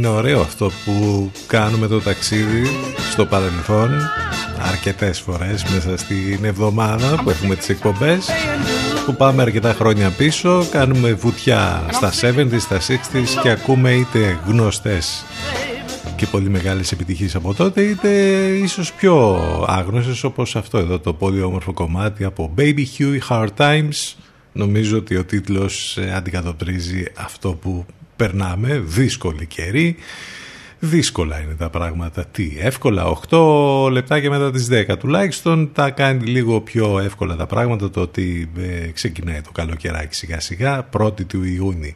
Είναι ωραίο αυτό που κάνουμε το ταξίδι στο παρελθόν. Αρκετές φορές μέσα στην εβδομάδα που έχουμε τις εκπομπές που πάμε αρκετά χρόνια πίσω κάνουμε βουτιά στα 70s, στα 60s και ακούμε είτε γνωστές και πολύ μεγάλες επιτυχίες από τότε είτε ίσως πιο άγνωστες όπως αυτό εδώ το πολύ όμορφο κομμάτι από Baby Huey Hard Times. Νομίζω ότι ο τίτλος ε, αντικατοπτρίζει αυτό που περνάμε, δύσκολη καιρή. Δύσκολα είναι τα πράγματα. Τι, εύκολα, 8 λεπτά και μετά τις 10 τουλάχιστον τα κάνει λίγο πιο εύκολα τα πράγματα το ότι ε, ξεκινάει το καλοκαιράκι σιγά σιγά, 1η του Ιούνιου.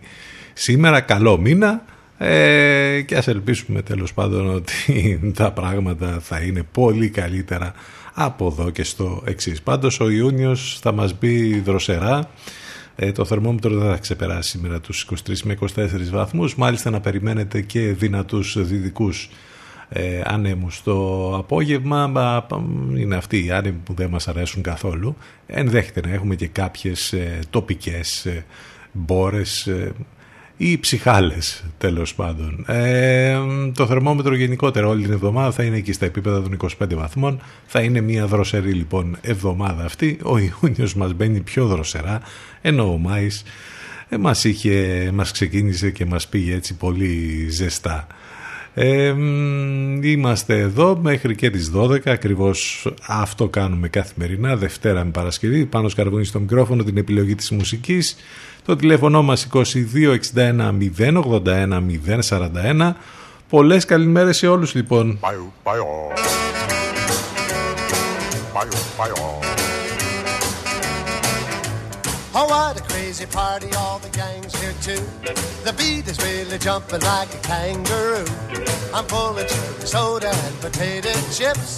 Σήμερα καλό μήνα ε, και ας ελπίσουμε τέλος πάντων ότι τα πράγματα θα είναι πολύ καλύτερα από εδώ και στο εξής. Πάντως ο Ιούνιος θα μας μπει δροσερά ε, το θερμόμετρο δεν θα ξεπεράσει σήμερα τους 23 με 24 βαθμούς. Μάλιστα να περιμένετε και δυνατούς δυτικούς ε, ανέμους το απόγευμα. Είναι αυτοί οι άνεμοι που δεν μας αρέσουν καθόλου. Ενδέχεται να έχουμε και κάποιες ε, τοπικές ε, μπόρες ε, ή ψυχάλες τέλος πάντων. Ε, το θερμόμετρο γενικότερα όλη την εβδομάδα θα είναι εκεί στα επίπεδα των 25 βαθμών. Θα είναι μια δροσερή λοιπόν εβδομάδα αυτή. Ο Ιούνιος μας μπαίνει πιο δροσερά ενώ ο Μάης ε, μας, είχε, μας ξεκίνησε και μας πήγε έτσι πολύ ζεστά. Ε, είμαστε εδώ μέχρι και τις 12 ακριβώς αυτό κάνουμε καθημερινά Δευτέρα με Παρασκευή πάνω σκαρβούνι στο μικρόφωνο την επιλογή της μουσικής το τηλέφωνο μας 2261 081 041. Πολλές καλημέρες σε όλους λοιπόν. Oh, what a crazy party, all the gang's here too. The beat is really jumping like a kangaroo. I'm full of cherry soda and potato chips.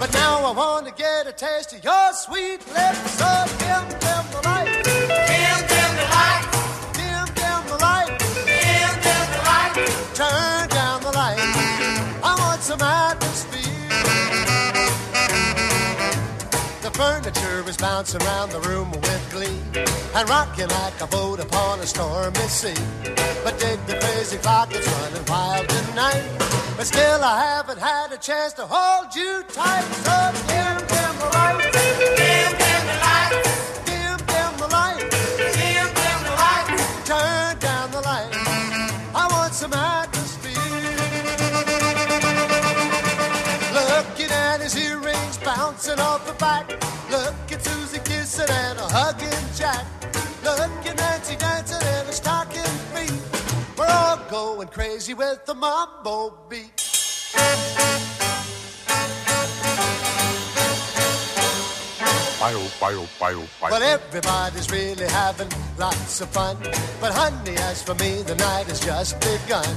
But now I want to get a taste of your sweet lips. So dim, dim the light. Some atmosphere. The furniture is bouncing around the room with glee and rocking like a boat upon a stormy sea. But dig the crazy clock, it's running wild tonight. But still, I haven't had a chance to hold you tight. So dim, dim the light. Back. Look at Susie kissing and a hugging Jack. Look at Nancy dancing in her stocking feet. We're all going crazy with the mambo beat. Bio, bio, bio, bio. But everybody's really having lots of fun. But honey, as for me, the night has just begun.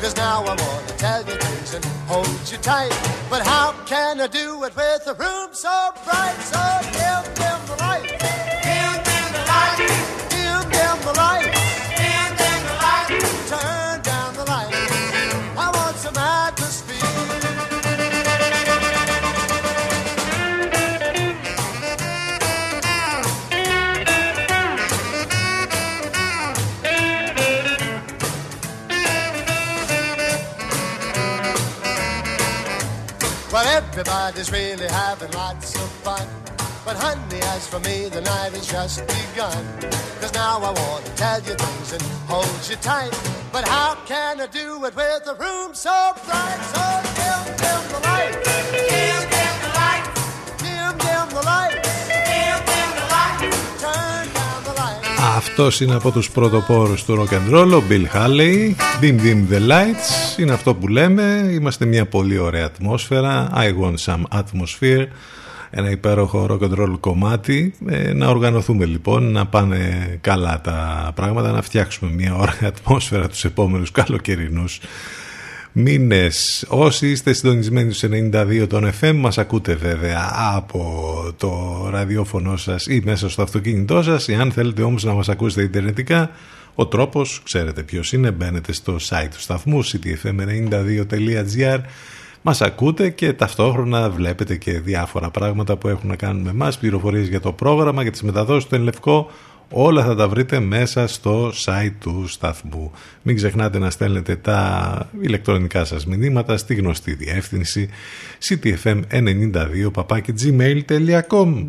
Cause now I wanna tell you things and hold you tight. But how can I do it with a room so bright? So dim, dim the light. Everybody's really having lots of fun. But honey, as for me, the night has just begun. Cause now I want to tell you things and hold you tight. But how can I do it with a room so bright? So dim, dim the light. Αυτός είναι από τους πρωτοπόρους του rock and roll, ο Bill Haley. Dim Dim the Lights. Είναι αυτό που λέμε. Είμαστε μια πολύ ωραία ατμόσφαιρα. I want some atmosphere. Ένα υπέροχο rock and roll κομμάτι. Ε, να οργανωθούμε λοιπόν, να πάνε καλά τα πράγματα, να φτιάξουμε μια ωραία ατμόσφαιρα τους επόμενους καλοκαιρινούς μήνες. Όσοι είστε συντονισμένοι στους 92 των FM μας ακούτε βέβαια από το ραδιόφωνο σας ή μέσα στο αυτοκίνητό σας. Εάν θέλετε όμως να μας ακούσετε ιντερνετικά, ο τρόπος ξέρετε ποιος είναι. Μπαίνετε στο site του σταθμού ctfm92.gr μας ακούτε και ταυτόχρονα βλέπετε και διάφορα πράγματα που έχουν να κάνουν με εμάς, πληροφορίες για το πρόγραμμα, για τις μεταδόσεις του Ενλευκό, όλα θα τα βρείτε μέσα στο site του σταθμού. Μην ξεχνάτε να στέλνετε τα ηλεκτρονικά σας μηνύματα στη γνωστή διεύθυνση ctfm92 gmail.com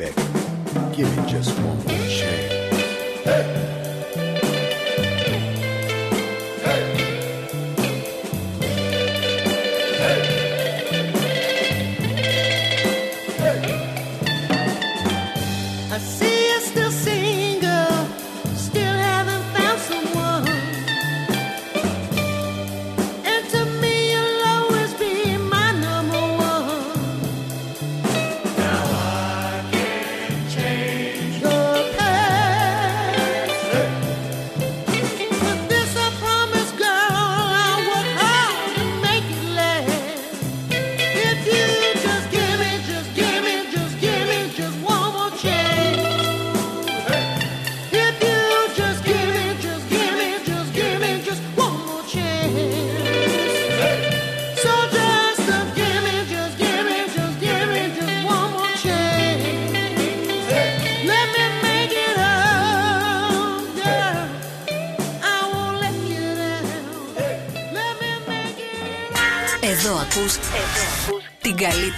back. Give me just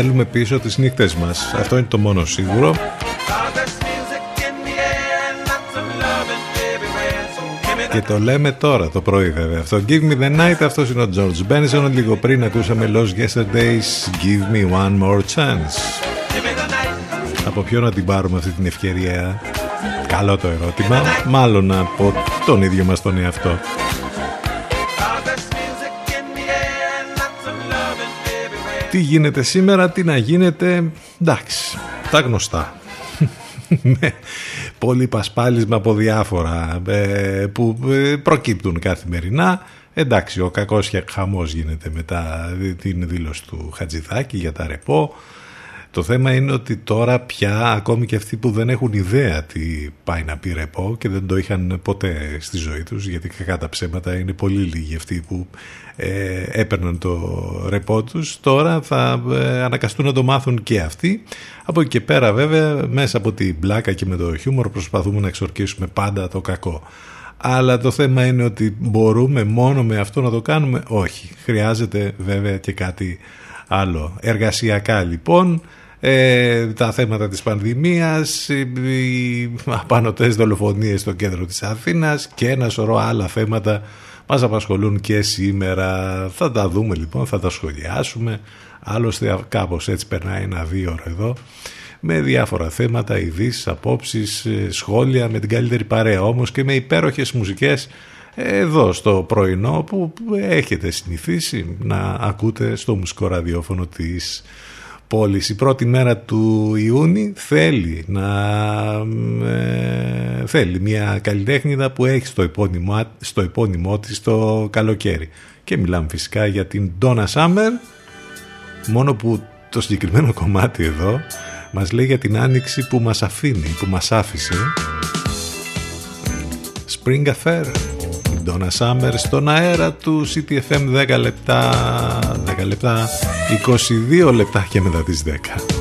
θέλουμε πίσω τις νύχτες μας. Αυτό είναι το μόνο σίγουρο. Και το λέμε τώρα το πρωί βέβαια αυτό. Give me the night, αυτός είναι ο George Benson. Λίγο πριν ακούσαμε Lost Yesterdays, Give me one more chance. Από ποιον να την πάρουμε αυτή την ευκαιρία; Καλό το ερώτημα. Μάλλον από τον ίδιο μας τον εαυτό. Τι γίνεται σήμερα, τι να γίνεται, εντάξει, τα γνωστά. Ναι, πολύ πασπάλισμα από διάφορα ε, που ε, προκύπτουν καθημερινά. Εντάξει, ο κακός και χαμός γίνεται μετά την δήλωση του Χατζηδάκη για τα ρεπό. Το θέμα είναι ότι τώρα πια ακόμη και αυτοί που δεν έχουν ιδέα τι πάει να πει ρεπό και δεν το είχαν ποτέ στη ζωή τους γιατί κακά τα ψέματα είναι πολύ λίγοι αυτοί που ε, έπαιρναν το ρεπό τους. Τώρα θα ε, ανακαστούν να το μάθουν και αυτοί. Από εκεί και πέρα βέβαια μέσα από την πλάκα και με το χιούμορ προσπαθούμε να εξορκίσουμε πάντα το κακό. Αλλά το θέμα είναι ότι μπορούμε μόνο με αυτό να το κάνουμε; Όχι. Χρειάζεται βέβαια και κάτι άλλο. Εργασιακά λοιπόν ε, τα θέματα της πανδημίας, οι απανοτές δολοφονίες στο κέντρο της Αθήνας και ένα σωρό άλλα θέματα μας απασχολούν και σήμερα. Θα τα δούμε λοιπόν, θα τα σχολιάσουμε. Άλλωστε κάπως έτσι περνάει ένα δύο ώρα εδώ με διάφορα θέματα, ειδήσεις, απόψεις, ε, σχόλια με την καλύτερη παρέα όμως και με υπέροχες μουσικές εδώ στο πρωινό που έχετε συνηθίσει να ακούτε στο μουσικό ραδιόφωνο της πόλης. Η πρώτη μέρα του Ιούνιου θέλει να ε, θέλει μια καλλιτέχνηδα που έχει στο επώνυμό, στο επώνυμό της το καλοκαίρι. Και μιλάμε φυσικά για την Donna Summer, μόνο που το συγκεκριμένο κομμάτι εδώ μας λέει για την άνοιξη που μας αφήνει, που μας άφησε. Spring Affair. Donna Summer στον αέρα τους CTFM 10 λεπτά 10 λεπτά 22 λεπτά και μετά τις 10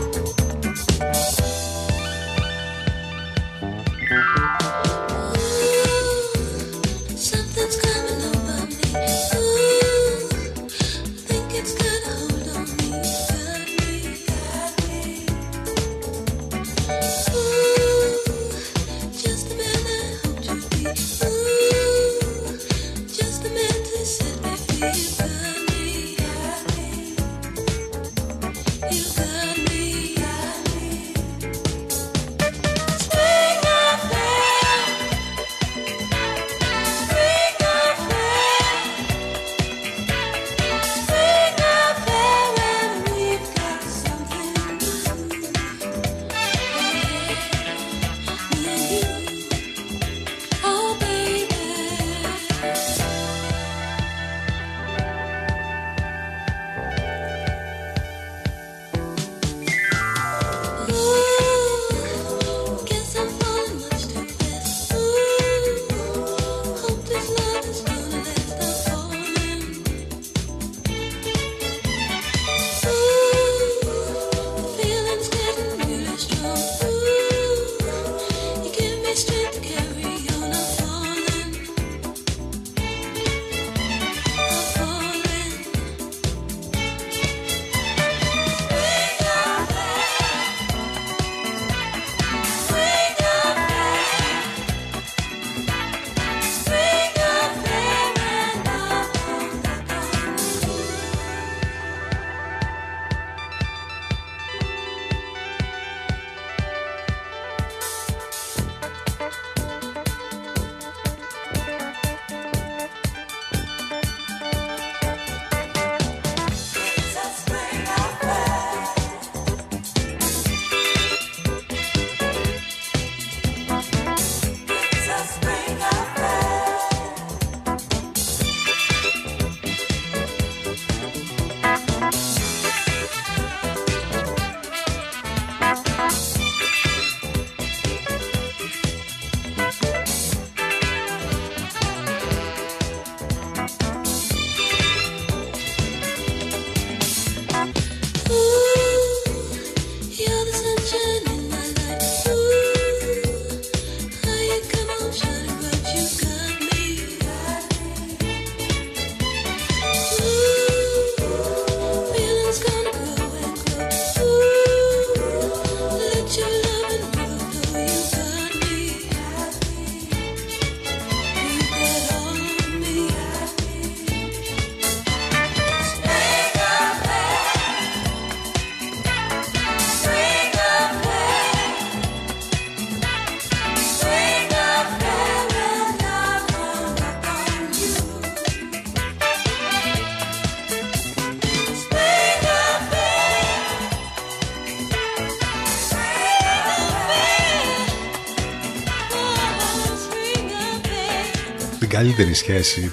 καλύτερη σχέση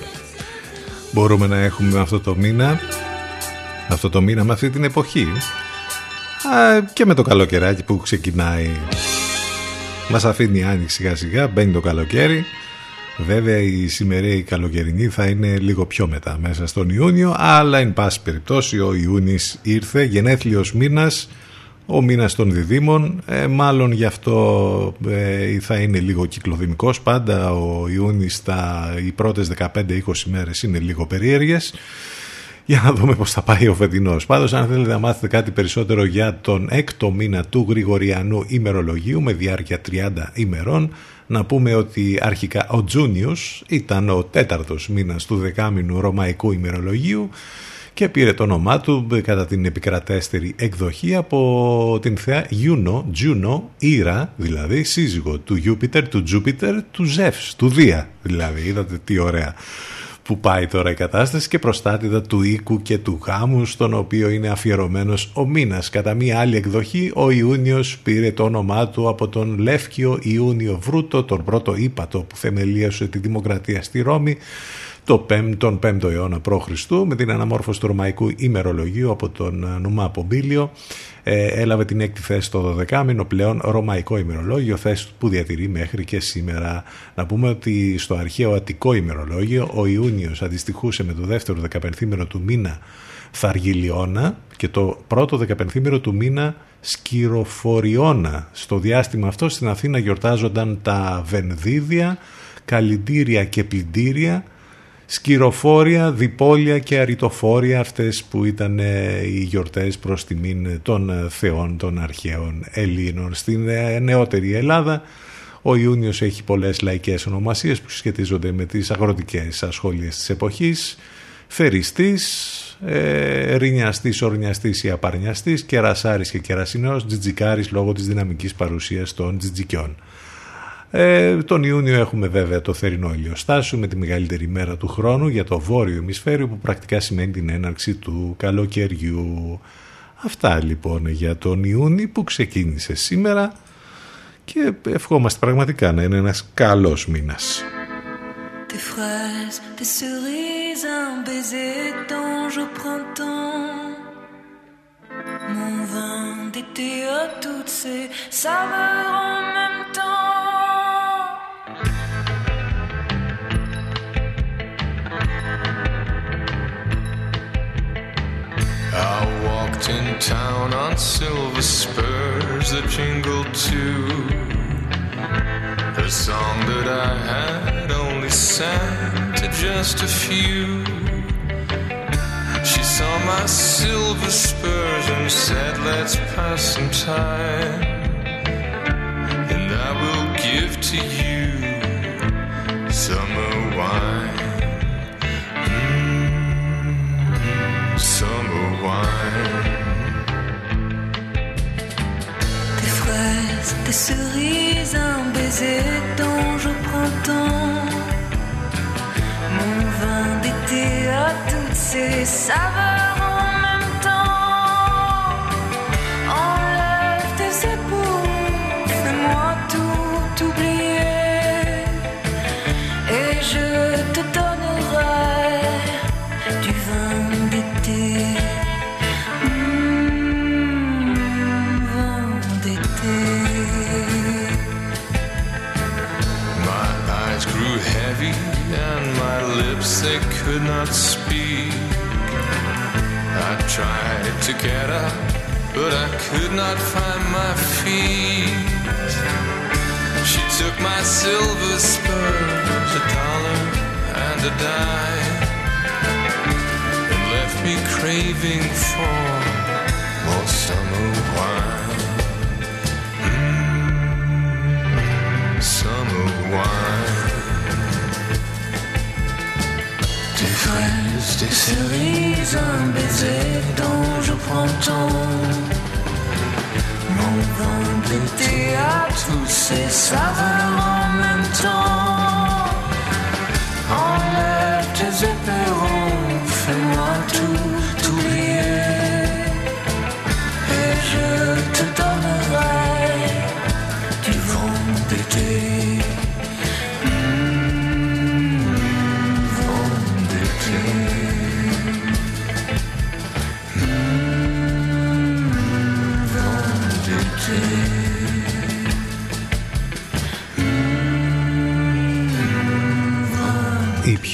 μπορούμε να έχουμε αυτό το μήνα αυτό το μήνα με αυτή την εποχή. Και με το καλοκαιράκι που ξεκινάει. Μας αφήνει η άνοιξη σιγά σιγά μπαίνει το καλοκαίρι. Βέβαια η σημερινή καλοκαιρινή θα είναι λίγο πιο μετά μέσα στον Ιούνιο αλλά εν πάση περιπτώσει ο Ιούνις ήρθε γενέθλιος μήνας ο μήνας των διδήμων ε, μάλλον γι' αυτό ε, θα είναι λίγο κυκλοδημικός. Πάντα ο Ιούνις τα, οι πρώτες 15-20 μέρες είναι λίγο περίεργες. Για να δούμε πώς θα πάει ο φετινός. Πάντως αν θέλετε να μάθετε κάτι περισσότερο για τον έκτο μήνα του Γρηγοριανού ημερολογίου με διάρκεια 30 ημερών να πούμε ότι αρχικά ο Τζούνιος ήταν ο τέταρτος μήνας του δεκάμινου ρωμαϊκού ημερολογίου και πήρε το όνομά του κατά την επικρατέστερη εκδοχή από την θεά Juno, Juno, Ήρα, δηλαδή σύζυγο του Jupiter, του Jupiter, του Zeus, του Δία δηλαδή, είδατε τι ωραία που πάει τώρα η κατάσταση και προστάτηδα του οίκου και του γάμου στον οποίο είναι αφιερωμένος ο μήνας. Κατά μία άλλη εκδοχή ο Ιούνιος πήρε το όνομά του από τον Λεύκιο Ιούνιο Βρούτο, τον πρώτο ύπατο που θεμελίασε τη δημοκρατία στη Ρώμη το 5, τον 5ο αιώνα π.Χ. με την αναμόρφωση του ρωμαϊκού ημερολογίου από τον Νουμά Πομπίλιο ε, έλαβε την έκτη θέση στο 12 μήνο πλέον ρωμαϊκό ημερολόγιο θέση που διατηρεί μέχρι και σήμερα να πούμε ότι στο αρχαίο αττικό ημερολόγιο ο Ιούνιος αντιστοιχούσε με το δεύτερο δεκαπενθήμερο του μήνα Θαργιλιώνα και το πρώτο δεκαπενθήμερο του μήνα Σκυροφοριώνα. Στο διάστημα αυτό στην Αθήνα γιορτάζονταν τα Βενδίδια, Καλλιντήρια και Πλυντήρια σκυροφόρια, διπόλια και αριτοφόρια αυτές που ήταν ε, οι γιορτές προς τιμήν των ε, θεών των αρχαίων Ελλήνων. Στην ε, νεότερη Ελλάδα ο Ιούνιος έχει πολλές λαϊκές ονομασίες που σχετίζονται με τις αγροτικές ασχόλειες της εποχής. Φεριστής, ε, ρινιαστής, ορνιαστής ή απαρνιαστής, κερασάρης και κερασινός, τζιτζικάρης λόγω της δυναμικής παρουσίας των τζιτζικιών. Ε, τον Ιούνιο έχουμε βέβαια το θερινό ηλιοστάσιο με τη μεγαλύτερη μέρα του χρόνου για το βόρειο ημισφαίριο που πρακτικά σημαίνει την έναρξη του καλοκαιριού. Αυτά λοιπόν για τον Ιούνιο που ξεκίνησε σήμερα και ευχόμαστε πραγματικά να είναι ένας καλός μήνας. Des fraises, des cerises, un baiser d'ange printemps. Mon vin d'été à toutes ces saveurs en même temps. In town on silver spurs that jingled too. The song that I had only sang to just a few. She saw my silver spurs and said, Let's pass some time. And I will give to you summer wine. Mm, summer wine. Des cerises, un baiser d'ange au printemps. Mon vin d'été à toutes ces saveurs to get up, but I could not find my feet. She took my silver spurs, a dollar and a dime, and left me craving for more summer wine. Mm, summer wine. Des fraises, des cerises, un baiser d'ange au printemps. Mon vin d'été à tous ces saveurs en même temps. Enlève tes éperons, fais-moi tout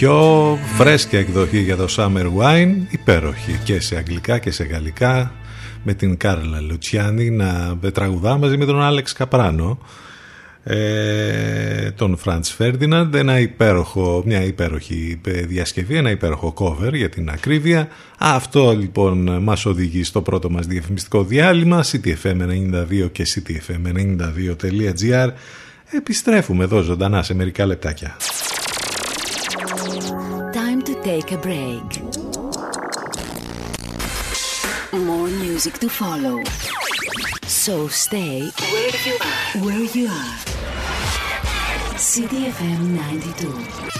πιο φρέσκια εκδοχή για το Summer Wine, υπέροχη και σε αγγλικά και σε γαλλικά, με την Κάρλα Λουτσιάνη να τραγουδά μαζί με τον Άλεξ Καπράνο ε, τον Φραντς Φέρντιναντ ένα υπέροχο, μια υπέροχη διασκευή ένα υπέροχο cover για την ακρίβεια. Αυτό λοιπόν μας οδηγεί στο πρώτο μας διαφημιστικό διάλειμμα ctfm92 και ctfm92.gr επιστρέφουμε εδώ ζωντανά σε μερικά λεπτάκια. Time to take a break. More music to follow. So stay where you are. Where you are. CDFM 92.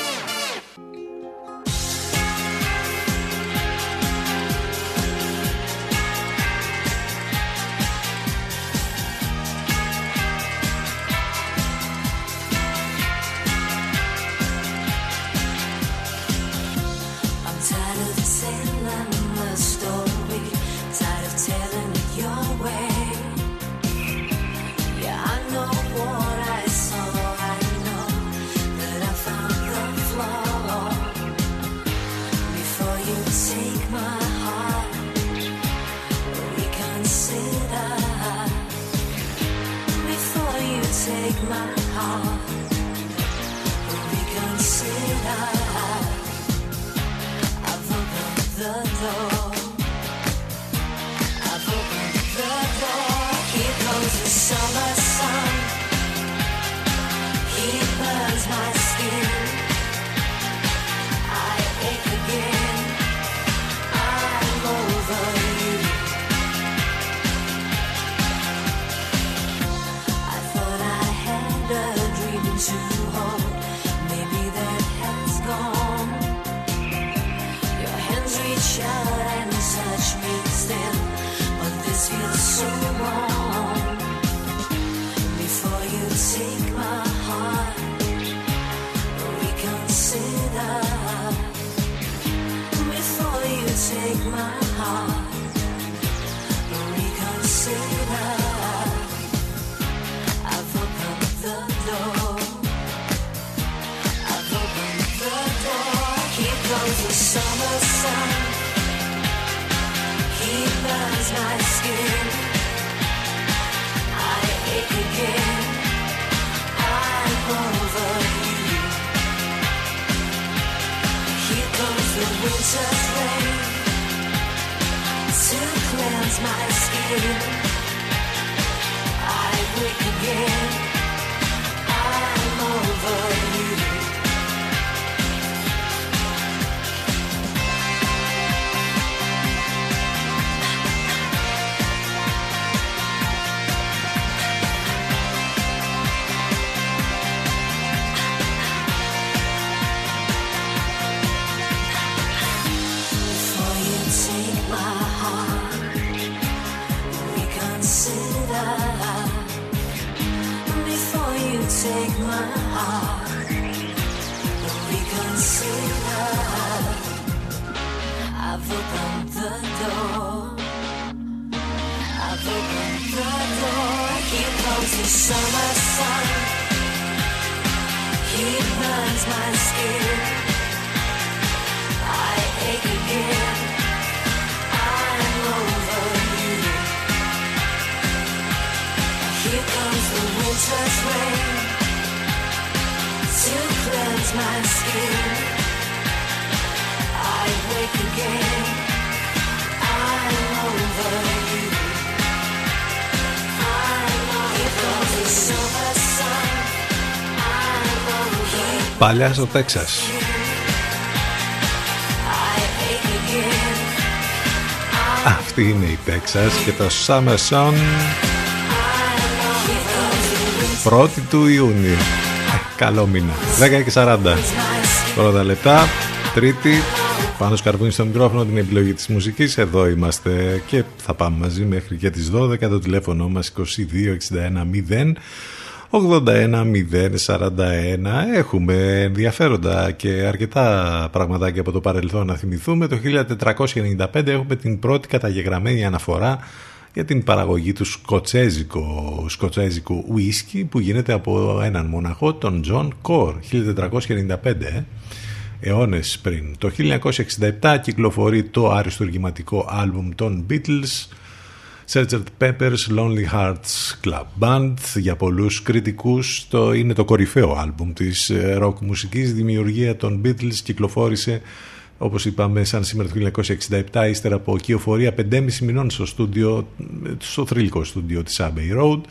我走。Rain to cleanse my skin. I wake again. I'm over Παλιά στο Τέξας. I ache again. Αυτή είναι η Τέξας και το Summer Song πρώτη του Ιούνιου. Ε, καλό μήνα. 10 και 40. Πρώτα λεπτά. Τρίτη Πάνος Καρβούνης στο μικρόφωνο την επιλογή της μουσικής Εδώ είμαστε και θα πάμε μαζί μέχρι και τις 12 Το τηλέφωνο μας 2261 0 81 041 Έχουμε ενδιαφέροντα και αρκετά πραγματάκια από το παρελθόν να θυμηθούμε. Το 1495 έχουμε την πρώτη καταγεγραμμένη αναφορά για την παραγωγή του σκοτσέζικο, σκοτσέζικου ουίσκι που γίνεται από έναν μοναχό, τον Τζον Κορ, 1495 αιώνες πριν. Το 1967 κυκλοφορεί το αριστουργηματικό άλμπουμ των Beatles Sgt. Pepper's Lonely Hearts Club Band. Για πολλούς κριτικούς το είναι το κορυφαίο άλμπουμ της rock μουσικής. Δημιουργία των Beatles κυκλοφόρησε όπως είπαμε σαν σήμερα το 1967 ύστερα από κυοφορία 5,5 μηνών στο, στούντιο, στο θρηλυκό στούντιο της Abbey Road.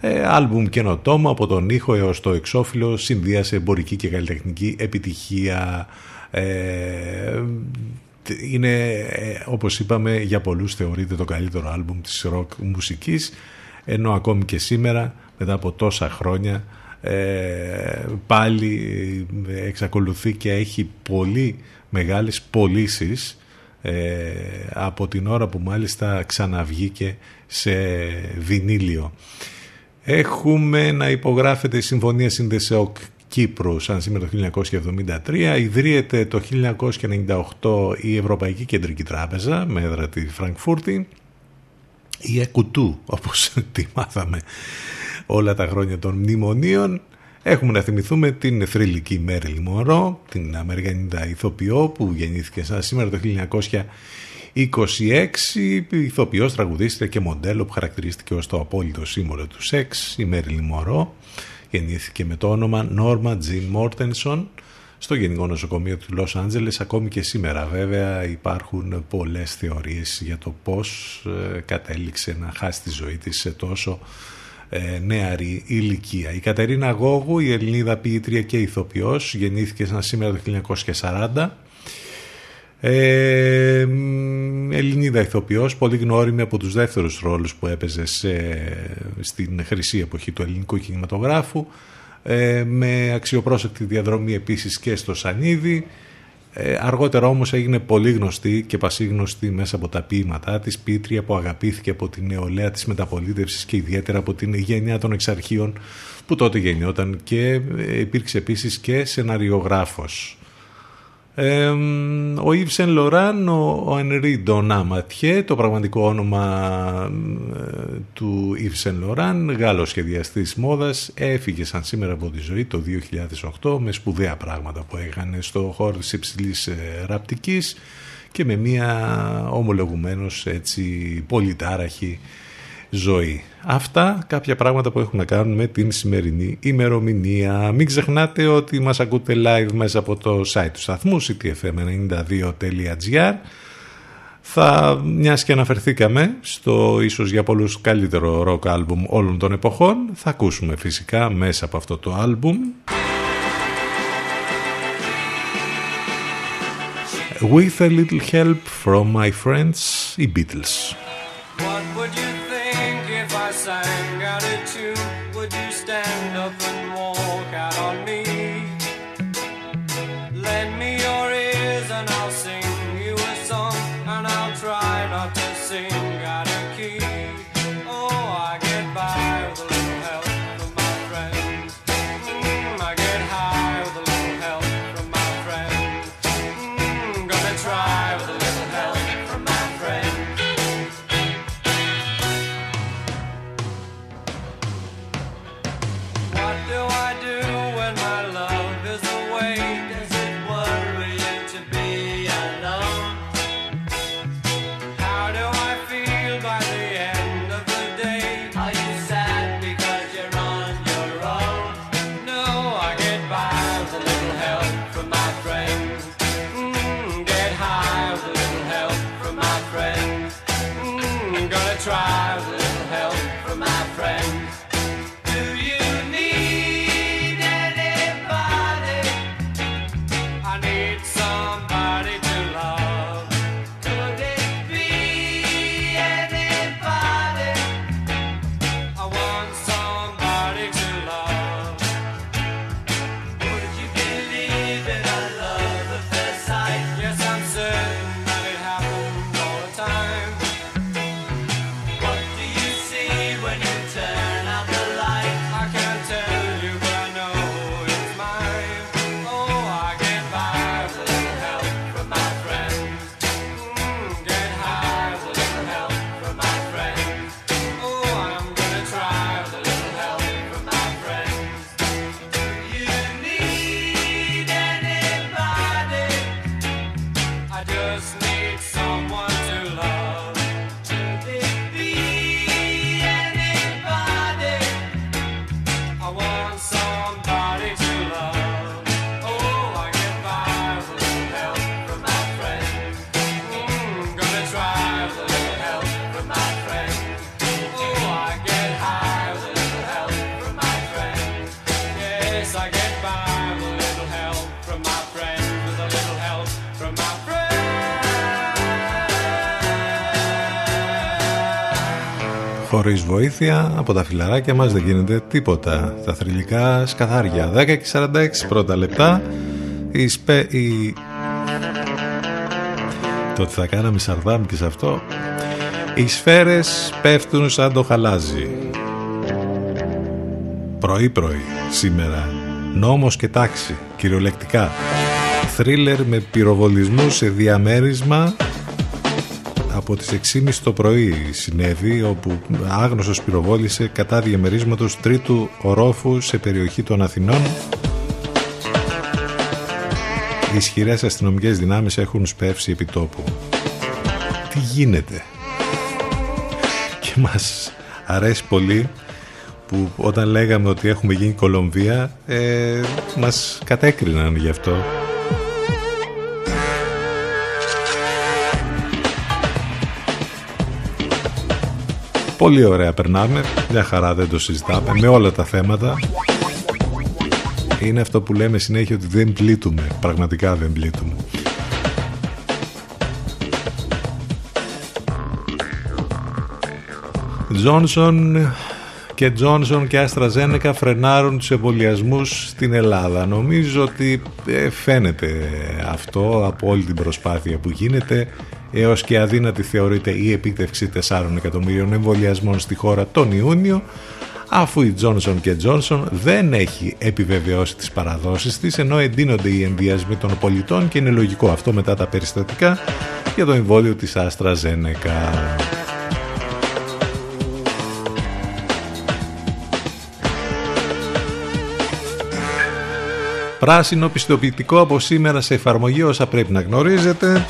Ε, άλμπουμ καινοτόμο από τον ήχο έως το εξώφυλλο συνδύασε εμπορική και καλλιτεχνική επιτυχία. Ε, είναι ε, όπως είπαμε για πολλούς θεωρείται το καλύτερο άλμπουμ της rock μουσικής ενώ ακόμη και σήμερα μετά από τόσα χρόνια ε, πάλι εξακολουθεί και έχει πολύ μεγάλες πωλήσεις ε, από την ώρα που μάλιστα ξαναβγήκε σε βινίλιο. Έχουμε να υπογράφεται η Συμφωνία Συνδεσεοκ Κύπρου σαν σήμερα το 1973. Ιδρύεται το 1998 η Ευρωπαϊκή Κεντρική Τράπεζα με έδρα τη Φραγκφούρτη. Η ΕΚΟΥΤΟΥ όπως τη μάθαμε όλα τα χρόνια των μνημονίων. Έχουμε να θυμηθούμε την θρηλυκή Μέριλ Μωρό, την Αμερικανίδα ηθοποιό που γεννήθηκε σαν σήμερα το 1926, ηθοποιός, τραγουδίστρια και μοντέλο που χαρακτηρίστηκε ως το απόλυτο σύμβολο του σεξ, η Μέριλ Μωρό. Γεννήθηκε με το όνομα Νόρμα Τζιν Μόρτενσον στο Γενικό Νοσοκομείο του Λος Άντζελες. Ακόμη και σήμερα βέβαια υπάρχουν πολλές θεωρίες για το πώς ε, κατέληξε να χάσει τη ζωή της σε τόσο ε, νεαρή ηλικία. Η Κατερίνα Γόγου, η Ελληνίδα ποιήτρια και ηθοποιός, γεννήθηκε σαν σήμερα το 1940. Ε, Ελληνίδα ηθοποιός, πολύ γνώριμη από τους δεύτερους ρόλους που έπαιζε στην χρυσή εποχή του ελληνικού κινηματογράφου. Ε, με αξιοπρόσεκτη διαδρομή επίσης και στο Σανίδι. Ε, αργότερα όμως έγινε πολύ γνωστή και πασίγνωστη μέσα από τα ποίηματά της. Πίτρια που αγαπήθηκε από την νεολαία της μεταπολίτευσης και ιδιαίτερα από την γενιά των εξαρχείων που τότε γεννιόταν και υπήρξε επίσης και σεναριογράφος. Ε, ο Ιβ Λοράν, ο Ενρί Ντονά Ματιέ, το πραγματικό όνομα ε, του Ιβ Λοράν, Γάλλος σχεδιαστής μόδας, έφυγε σαν σήμερα από τη ζωή το 2008 με σπουδαία πράγματα που έκανε στο χώρο της υψηλής ε, ραπτικής και με μια ομολογουμένως έτσι πολυτάραχη ζωή. Αυτά κάποια πράγματα που έχουν να κάνουν με την σημερινή ημερομηνία. Μην ξεχνάτε ότι μας ακούτε live μέσα από το site του σταθμού ctfm92.gr θα, μιας και αναφερθήκαμε στο ίσως για πολλούς καλύτερο rock album όλων των εποχών θα ακούσουμε φυσικά μέσα από αυτό το album With a little help from my friends, οι Beatles. sang out a sang out βοήθεια από τα φιλαράκια μας δεν γίνεται τίποτα. Τα θρηλυκά σκαθάρια. 10 και 46 πρώτα λεπτά. Η, σπε, η... Το ότι θα κάναμε σαρδάμ και σε αυτό. Οι σφαίρες πέφτουν σαν το χαλάζι. Πρωί-πρωί σήμερα. Νόμος και τάξη. Κυριολεκτικά. Θρίλερ με πυροβολισμού σε διαμέρισμα από τις 6.30 το πρωί συνέβη όπου άγνωστος πυροβόλησε κατά διαμερίσματος τρίτου ορόφου σε περιοχή των Αθηνών οι ισχυρές αστυνομικές δυνάμεις έχουν σπεύσει επί τόπου. Τι γίνεται; Και μας αρέσει πολύ που όταν λέγαμε ότι έχουμε γίνει Κολομβία ε, μας κατέκριναν γι' αυτό. Πολύ ωραία περνάμε, μια χαρά δεν το συζητάμε με όλα τα θέματα. Είναι αυτό που λέμε συνέχεια ότι δεν πλήττουμε, πραγματικά δεν πλήττουμε. Τζόνσον και Τζόνσον και Αστραζένεκα φρενάρουν τους εμβολιασμούς στην Ελλάδα. Νομίζω ότι ε, φαίνεται αυτό από όλη την προσπάθεια που γίνεται έως και αδύνατη θεωρείται η επίτευξη 4 εκατομμύριων εμβολιασμών στη χώρα τον Ιούνιο αφού η Johnson και Johnson δεν έχει επιβεβαιώσει τις παραδόσεις της ενώ εντείνονται οι ενδιασμοί των πολιτών και είναι λογικό αυτό μετά τα περιστατικά για το εμβόλιο της Άστρα Πράσινο πιστοποιητικό από σήμερα σε εφαρμογή όσα πρέπει να γνωρίζετε.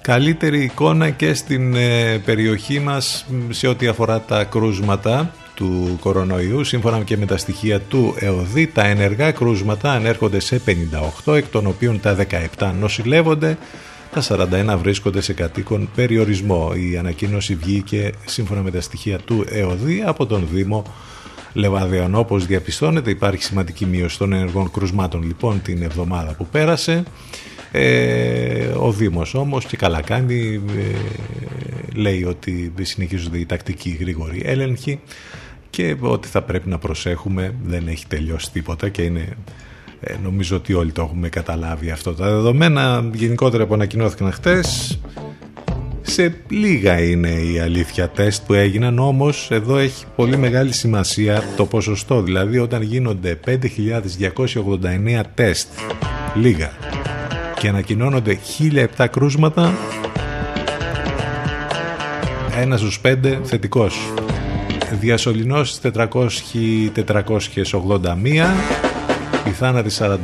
Καλύτερη εικόνα και στην ε, περιοχή μας σε ό,τι αφορά τα κρούσματα του κορονοϊού σύμφωνα και με τα στοιχεία του ΕΟΔΗ τα ενεργά κρούσματα ανέρχονται σε 58 εκ των οποίων τα 17 νοσηλεύονται τα 41 βρίσκονται σε κατοίκον περιορισμό. Η ανακοίνωση βγήκε σύμφωνα με τα στοιχεία του ΕΟΔΗ από τον Δήμο Λεβαδιανό. Όπως διαπιστώνεται υπάρχει σημαντική μείωση των ενεργών κρουσμάτων λοιπόν την εβδομάδα που πέρασε. Ε, ο Δήμος όμως και καλά κάνει ε, λέει ότι συνεχίζονται οι τακτικοί γρήγοροι έλεγχοι και ότι θα πρέπει να προσέχουμε δεν έχει τελειώσει τίποτα και είναι ε, νομίζω ότι όλοι το έχουμε καταλάβει αυτό. Τα δεδομένα γενικότερα που ανακοινώθηκαν χτες σε λίγα είναι η αλήθεια τεστ που έγιναν όμως εδώ έχει πολύ μεγάλη σημασία το ποσοστό. Δηλαδή όταν γίνονται 5.289 τεστ λίγα και ανακοινώνονται 1.007 κρούσματα ένας στους 5 θετικός διασωληνώσεις 481 οι θάνατοι 41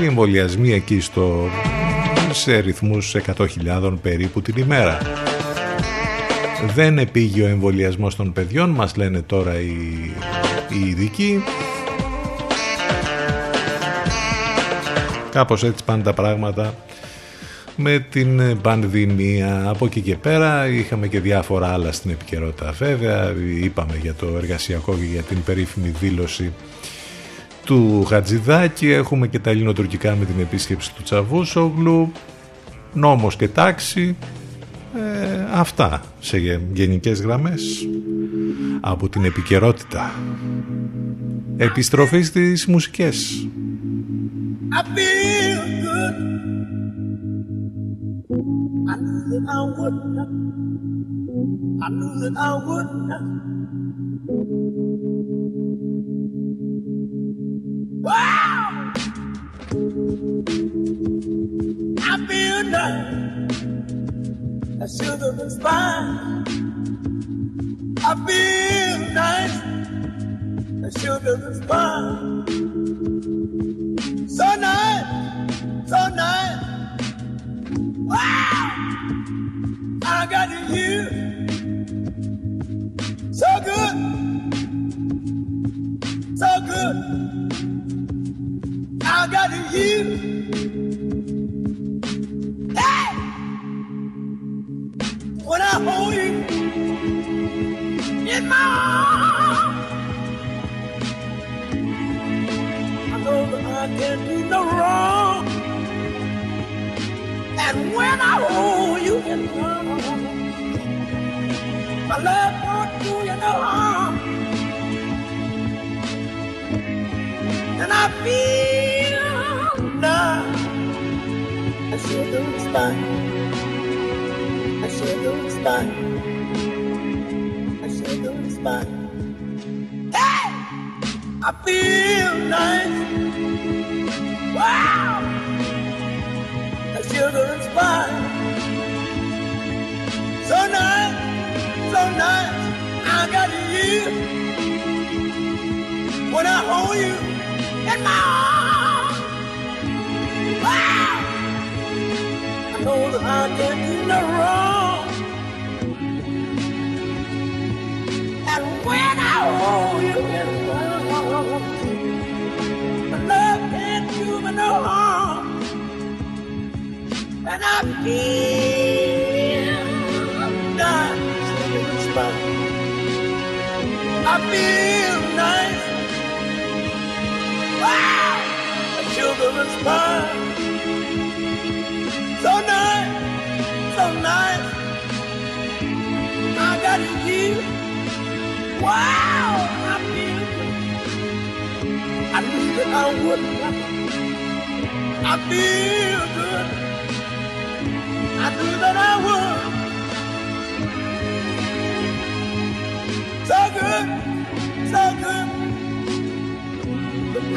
οι εμβολιασμοί εκεί στο σε ρυθμούς 100.000 περίπου την ημέρα. Δεν επήγει ο εμβολιασμός των παιδιών μας λένε τώρα οι, οι ειδικοί. Κάπως έτσι πάνε τα πράγματα με την πανδημία. Από εκεί και πέρα είχαμε και διάφορα άλλα στην επικαιρότητα βέβαια. Είπαμε για το εργασιακό και για την περίφημη δήλωση του Χατζηδάκη. Έχουμε και τα ελληνοτουρκικά με την επίσκεψη του Τσαβούσογλου. Νόμος και τάξη. Ε, αυτά σε γενικές γραμμές από την επικαιρότητα. Επιστροφή στις μουσικές. I feel good. I knew that I would not. I knew that I would not. Wow! I feel nice. I should have been fine. I feel nice. I should have been fine. So nice, so nice. Wow! I got you so good, so good. I got you. Hey, when I hold you in my arms, I know that I can't do no wrong. And when I hold you in my arms, my love won't do you no harm. And I feel love. I see the star. I see the star. I see the star. Hey, I feel nice. Wow. And spice. So nice, so nice. I got you when I hold you in my arms. Wow! I know that I can't do no wrong. And when I hold you And I feel nice the. I feel nice. Ah! Wow! A sugar and spice. So nice, so nice. I got you. Wow! I feel good. I knew that I wouldn't. I feel good. I knew that I would. So good, so good.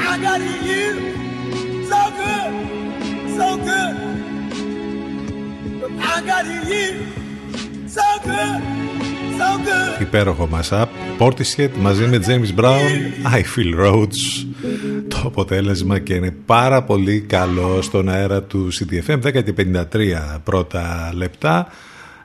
I got you. So good, so good. I got you. So good, so good. Υπέροχο mashup. Portishead μαζί με James Brown, I Feel Roads. Το αποτέλεσμα και είναι πάρα πολύ καλό στον αέρα του CDFM. 10 και 53 πρώτα λεπτά.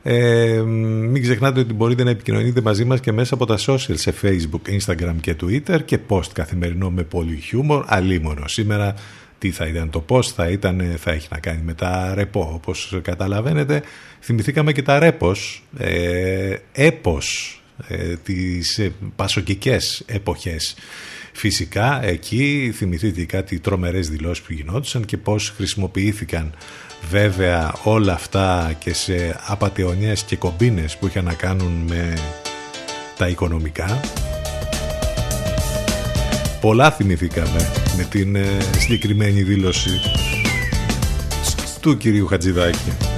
Ε, μην ξεχνάτε ότι μπορείτε να επικοινωνείτε μαζί μας και μέσα από τα social σε Facebook, Instagram και Twitter και post καθημερινό με πολύ χιούμορ, αλίμονο. Σήμερα τι θα ήταν το post, θα, ήταν, θα έχει να κάνει με τα ρεπό όπως καταλαβαίνετε. Θυμηθήκαμε και τα ρέπος, ε, έπος, ε, τις ε, πασοκικές εποχές. Φυσικά εκεί θυμηθείτε κάτι τρομερές δηλώσεις που γινόντουσαν και πώς χρησιμοποιήθηκαν βέβαια όλα αυτά και σε απαταιωνιές και κομπίνες που είχαν να κάνουν με τα οικονομικά. Πολλά θυμηθήκαμε με την ε, συγκεκριμένη δήλωση του κυρίου Χατζηδάκη.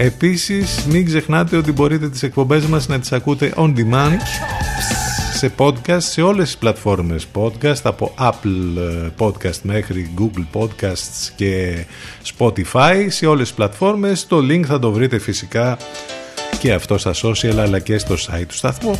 Επίσης μην ξεχνάτε ότι μπορείτε τις εκπομπές μας να τις ακούτε on demand σε podcast σε όλες τις πλατφόρμες podcast από Apple ε, Podcast μέχρι Google Podcasts και Spotify σε όλες τις πλατφόρμες. Το link θα το βρείτε φυσικά και αυτό στα social αλλά και στο site του σταθμού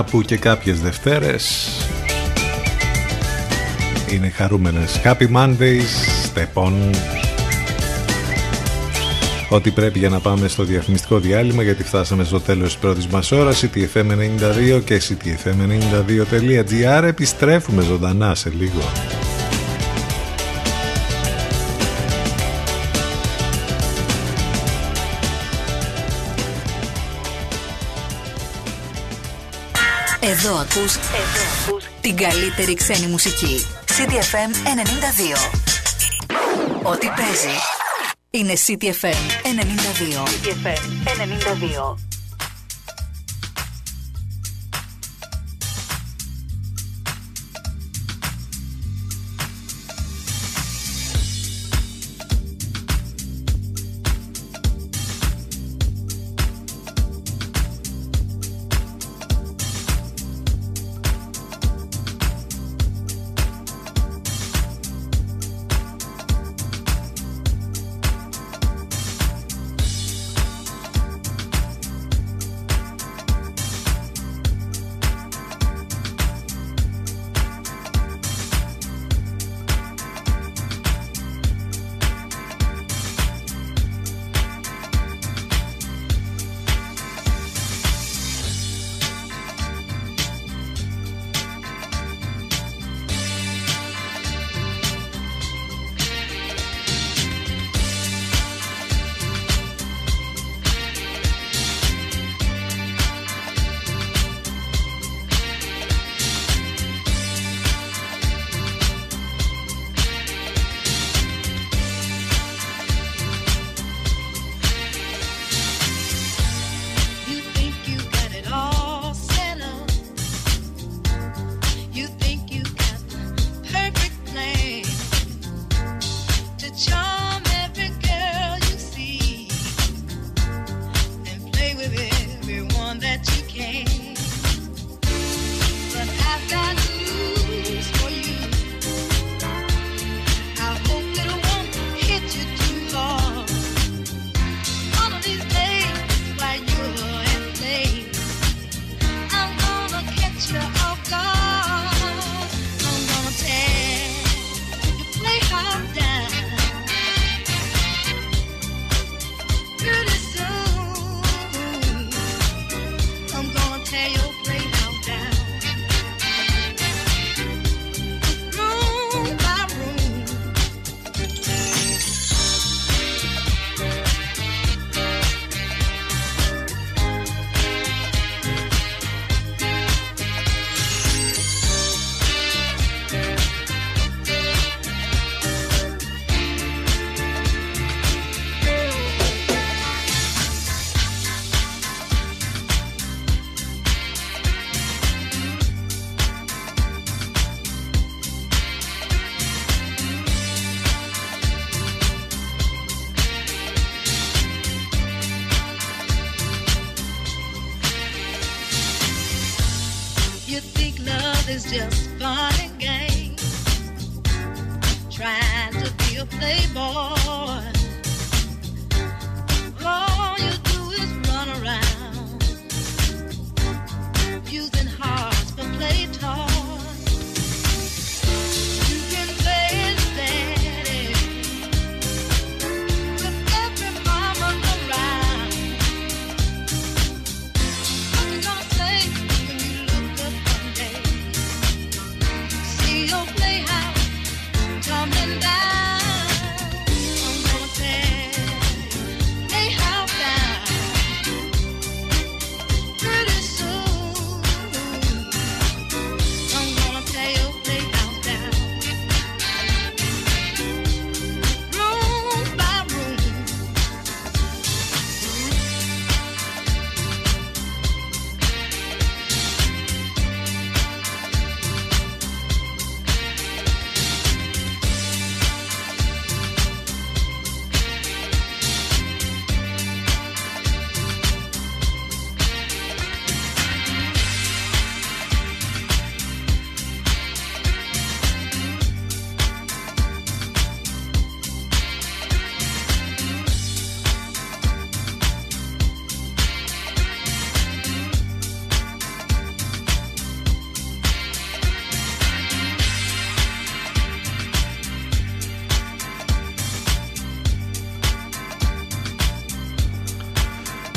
Να που και κάποιες Δευτέρες είναι χαρούμενες. Happy Mondays, στεπών. Ό,τι πρέπει για να πάμε στο διαφημιστικό διάλειμμα γιατί φτάσαμε στο τέλος της πρώτης μας ώρας CTFM92 και CTFM92.gr επιστρέφουμε ζωντανά σε λίγο. Εδώ ακούς, εδώ ακούς την καλύτερη ξένη μουσική. CDFM 92. Ό,τι παίζει είναι CDFM 92. CDFM 92.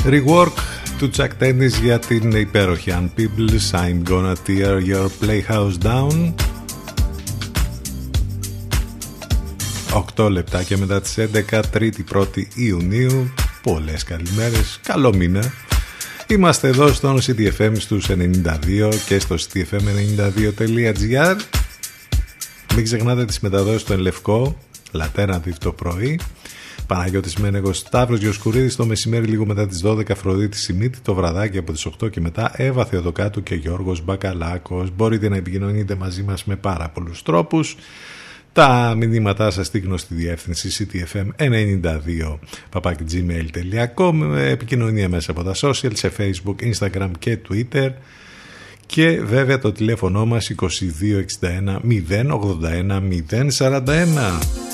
Rework του Chuck Tennis για την υπέροχη Ann Peebles I'm gonna tear your playhouse down. 8 λεπτάκια μετά τις 11 Τρίτη 1η Ιουνίου. Πολλές καλημέρες, καλό μήνα. Είμαστε εδώ στο CTFM στους 92 και στο ctfm92.gr Μην ξεχνάτε τις μεταδόσεις στο Ελευκό Λατέρα το πρωί Παναγιώτης Μένεγος, Σταύρος Γιοσκουρίδης το μεσημέρι λίγο μετά τις 12 Αφροδίτη Σιμίτη το βραδάκι από τις 8 και μετά Εύα Θεοδοκάτου και Γιώργος Μπακαλάκος. Μπορείτε να επικοινωνείτε μαζί μας με πάρα πολλούς τρόπους. Τα μηνύματά σας στη γνωστή διεύθυνση ctfm92 papakgmail.com επικοινωνία μέσα από τα social σε facebook, instagram και twitter. Και βέβαια το τηλέφωνο μας 2261 081 041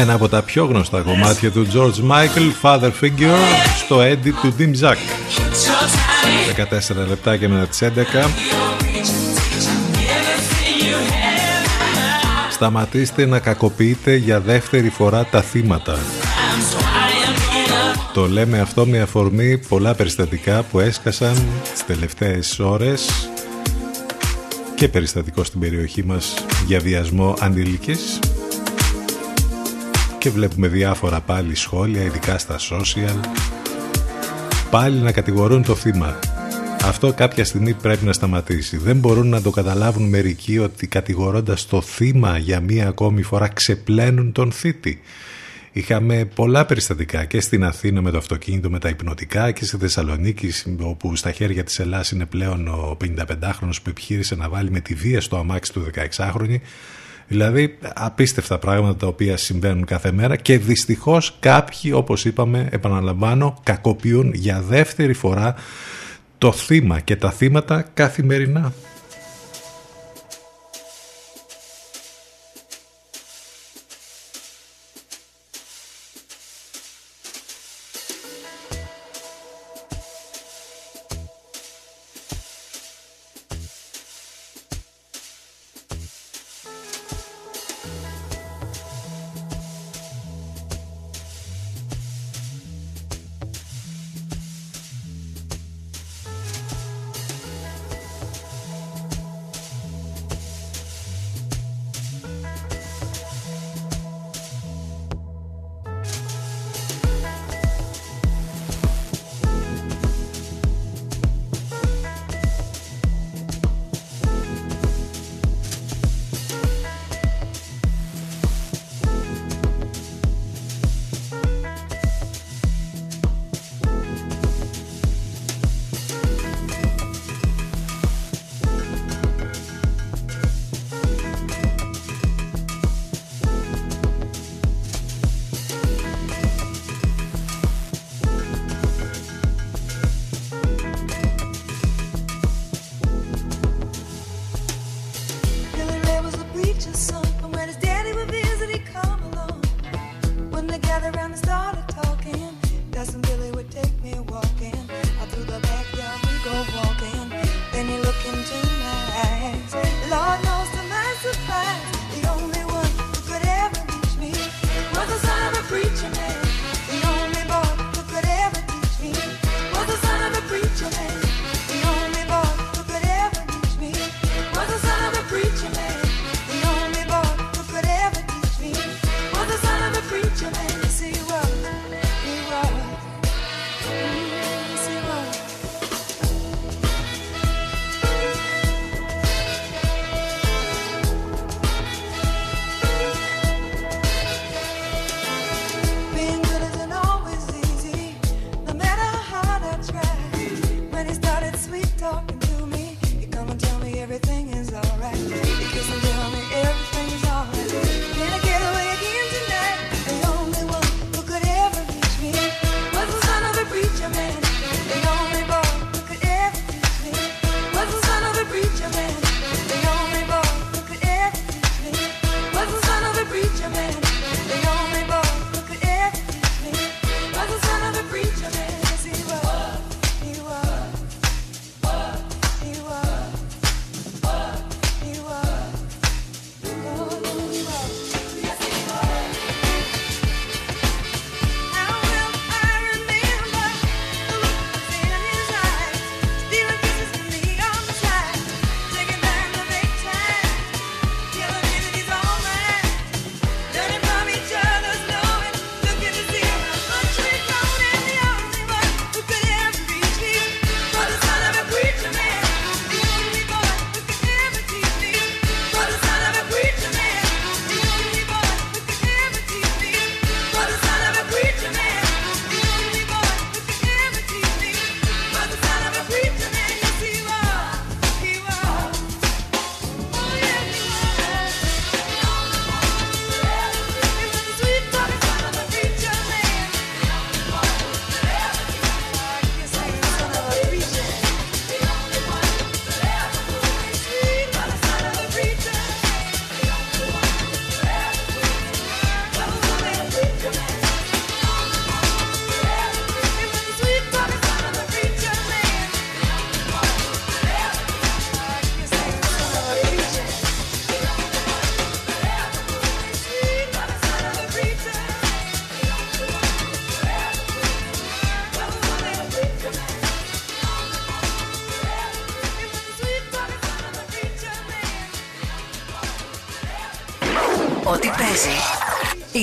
Ένα από τα πιο γνωστά κομμάτια του George Michael, Father Figure, στο Eddie του Dim Jack. 14 λεπτά και μετά τις 11. Σταματήστε να κακοποιείτε για δεύτερη φορά τα θύματα. Το λέμε αυτό με αφορμή πολλά περιστατικά που έσκασαν τις τελευταίες ώρες και περιστατικό στην περιοχή μας για βιασμό αντιλικής και βλέπουμε διάφορα πάλι σχόλια, ειδικά στα social πάλι να κατηγορούν το θύμα αυτό κάποια στιγμή πρέπει να σταματήσει. Δεν μπορούν να το καταλάβουν μερικοί ότι κατηγορώντας το θύμα για μία ακόμη φορά ξεπλένουν τον θήτη. Είχαμε πολλά περιστατικά και στην Αθήνα με το αυτοκίνητο με τα υπνοτικά και στη Θεσσαλονίκη όπου στα χέρια της Ελλάς είναι πλέον ο 55χρονος που επιχείρησε να βάλει με τη βία στο αμάξι του 16χρονη. Δηλαδή απίστευτα πράγματα τα οποία συμβαίνουν κάθε μέρα και δυστυχώς κάποιοι όπως είπαμε επαναλαμβάνω κακοποιούν για δεύτερη φορά το θύμα και τα θύματα καθημερινά.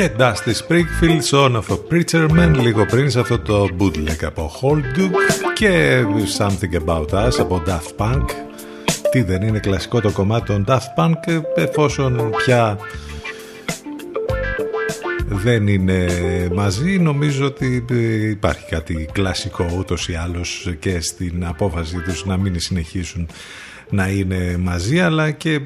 Και Dusty Springfield, Son of a Preacher Man, λίγο πριν σε αυτό το bootleg από Holduk και Something About Us από Daft Punk. Τι δεν είναι κλασικό το κομμάτι των Daft Punk εφόσον πια δεν είναι μαζί νομίζω ότι υπάρχει κάτι κλασικό ούτως ή άλλως και στην απόφαση τους να μην συνεχίσουν να είναι μαζί αλλά και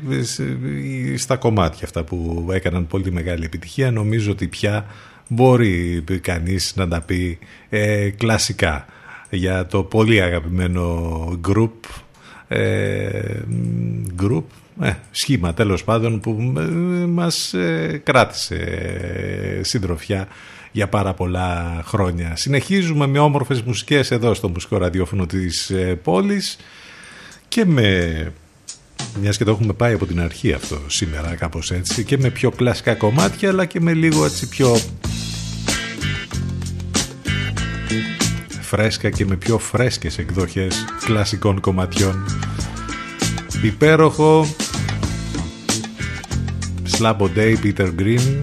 στα κομμάτια αυτά που έκαναν πολύ μεγάλη επιτυχία. Νομίζω ότι πια μπορεί κανείς να τα πει ε, κλασικά. Για το πολύ αγαπημένο group ε, group ε, σχήμα τέλος πάντων που ε, μας ε, κράτησε ε, συντροφιά για πάρα πολλά χρόνια. Συνεχίζουμε με όμορφες μουσικές εδώ στο μουσικό ραδιόφωνο της ε, πόλης και με μιας και το έχουμε πάει από την αρχή αυτό σήμερα κάπως έτσι και με πιο κλασικά κομμάτια αλλά και με λίγο έτσι πιο φρέσκα και με πιο φρέσκες εκδοχές κλασικών κομματιών. Υπέροχο. Slabo Day Peter Green.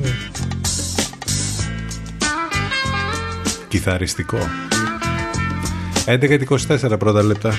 Κιθαριστικό. 11-24 πρώτα λεπτά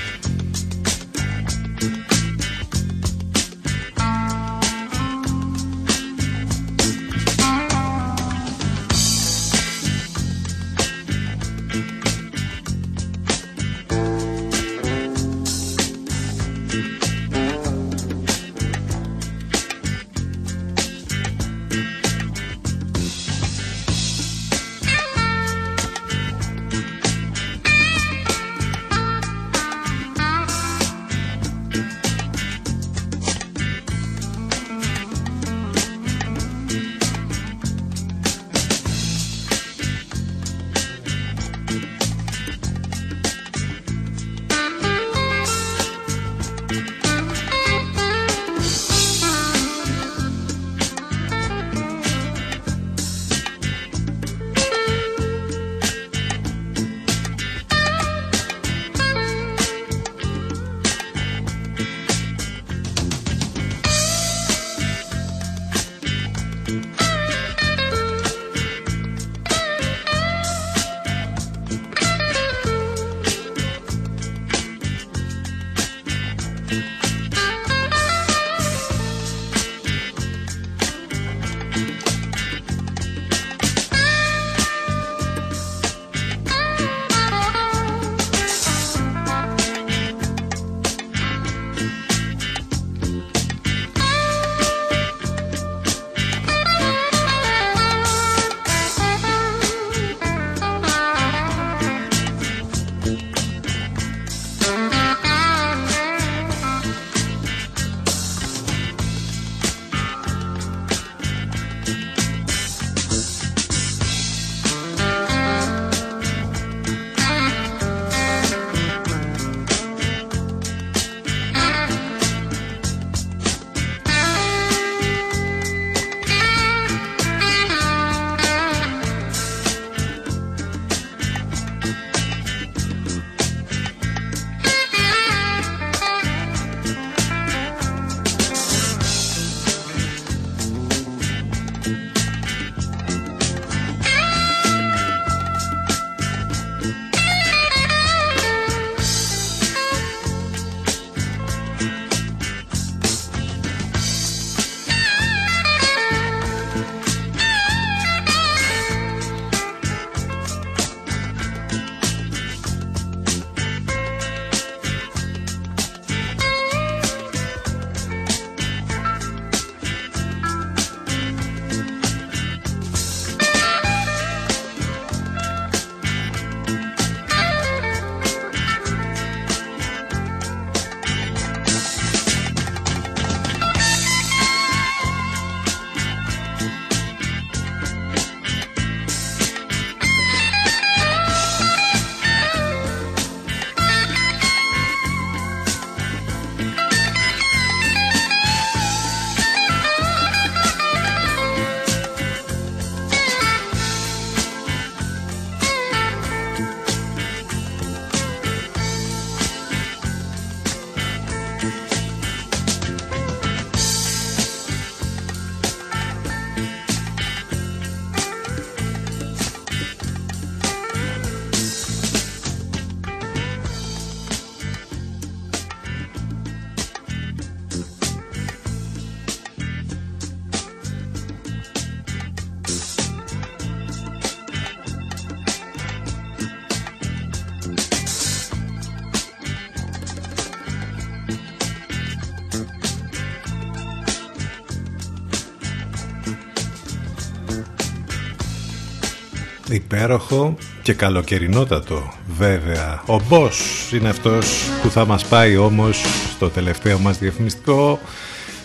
υπέροχο και καλοκαιρινότατο βέβαια. Ο Boss είναι αυτός που θα μας πάει όμως στο τελευταίο μας διαφημιστικό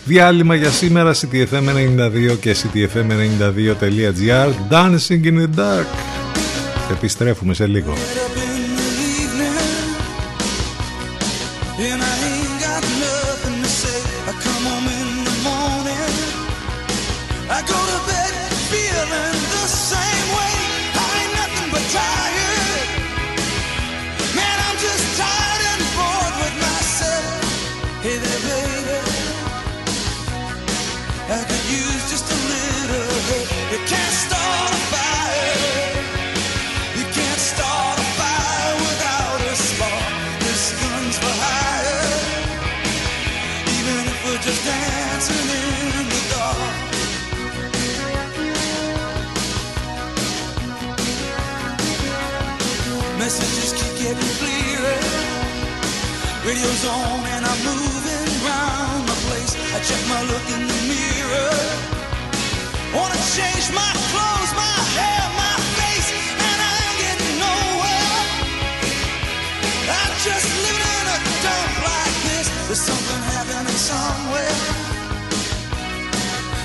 διάλειμμα για σήμερα ctfm92 και ctfm92.gr Dancing in the Dark. Επιστρέφουμε σε λίγο There's something happening somewhere.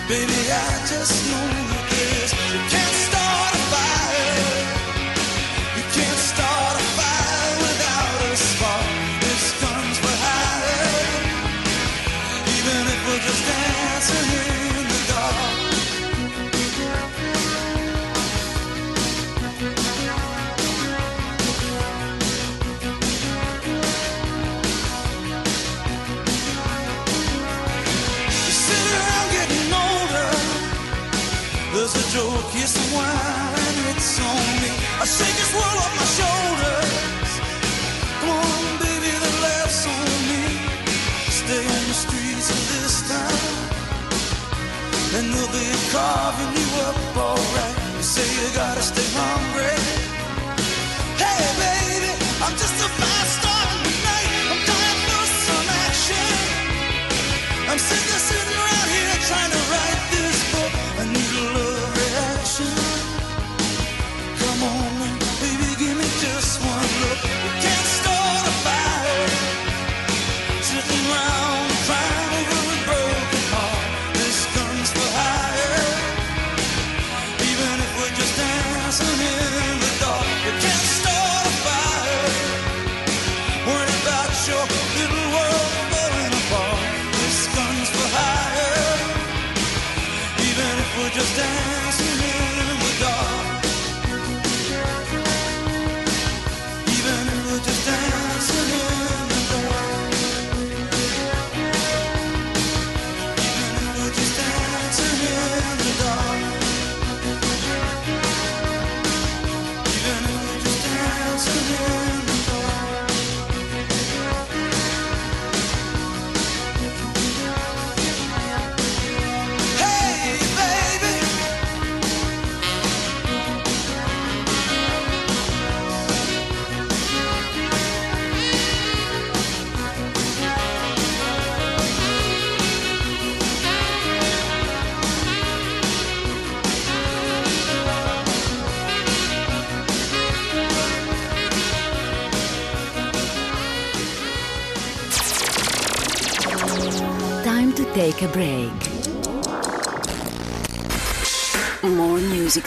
Baby, I just know a wine, it's on me. I shake this world off my shoulders. Come on, baby, the laughs on me. Stay on the streets of this town, and they'll be carving you up alright. You say you gotta stay hungry. Hey, baby, I'm just a fast star tonight. I'm dying for some action. I'm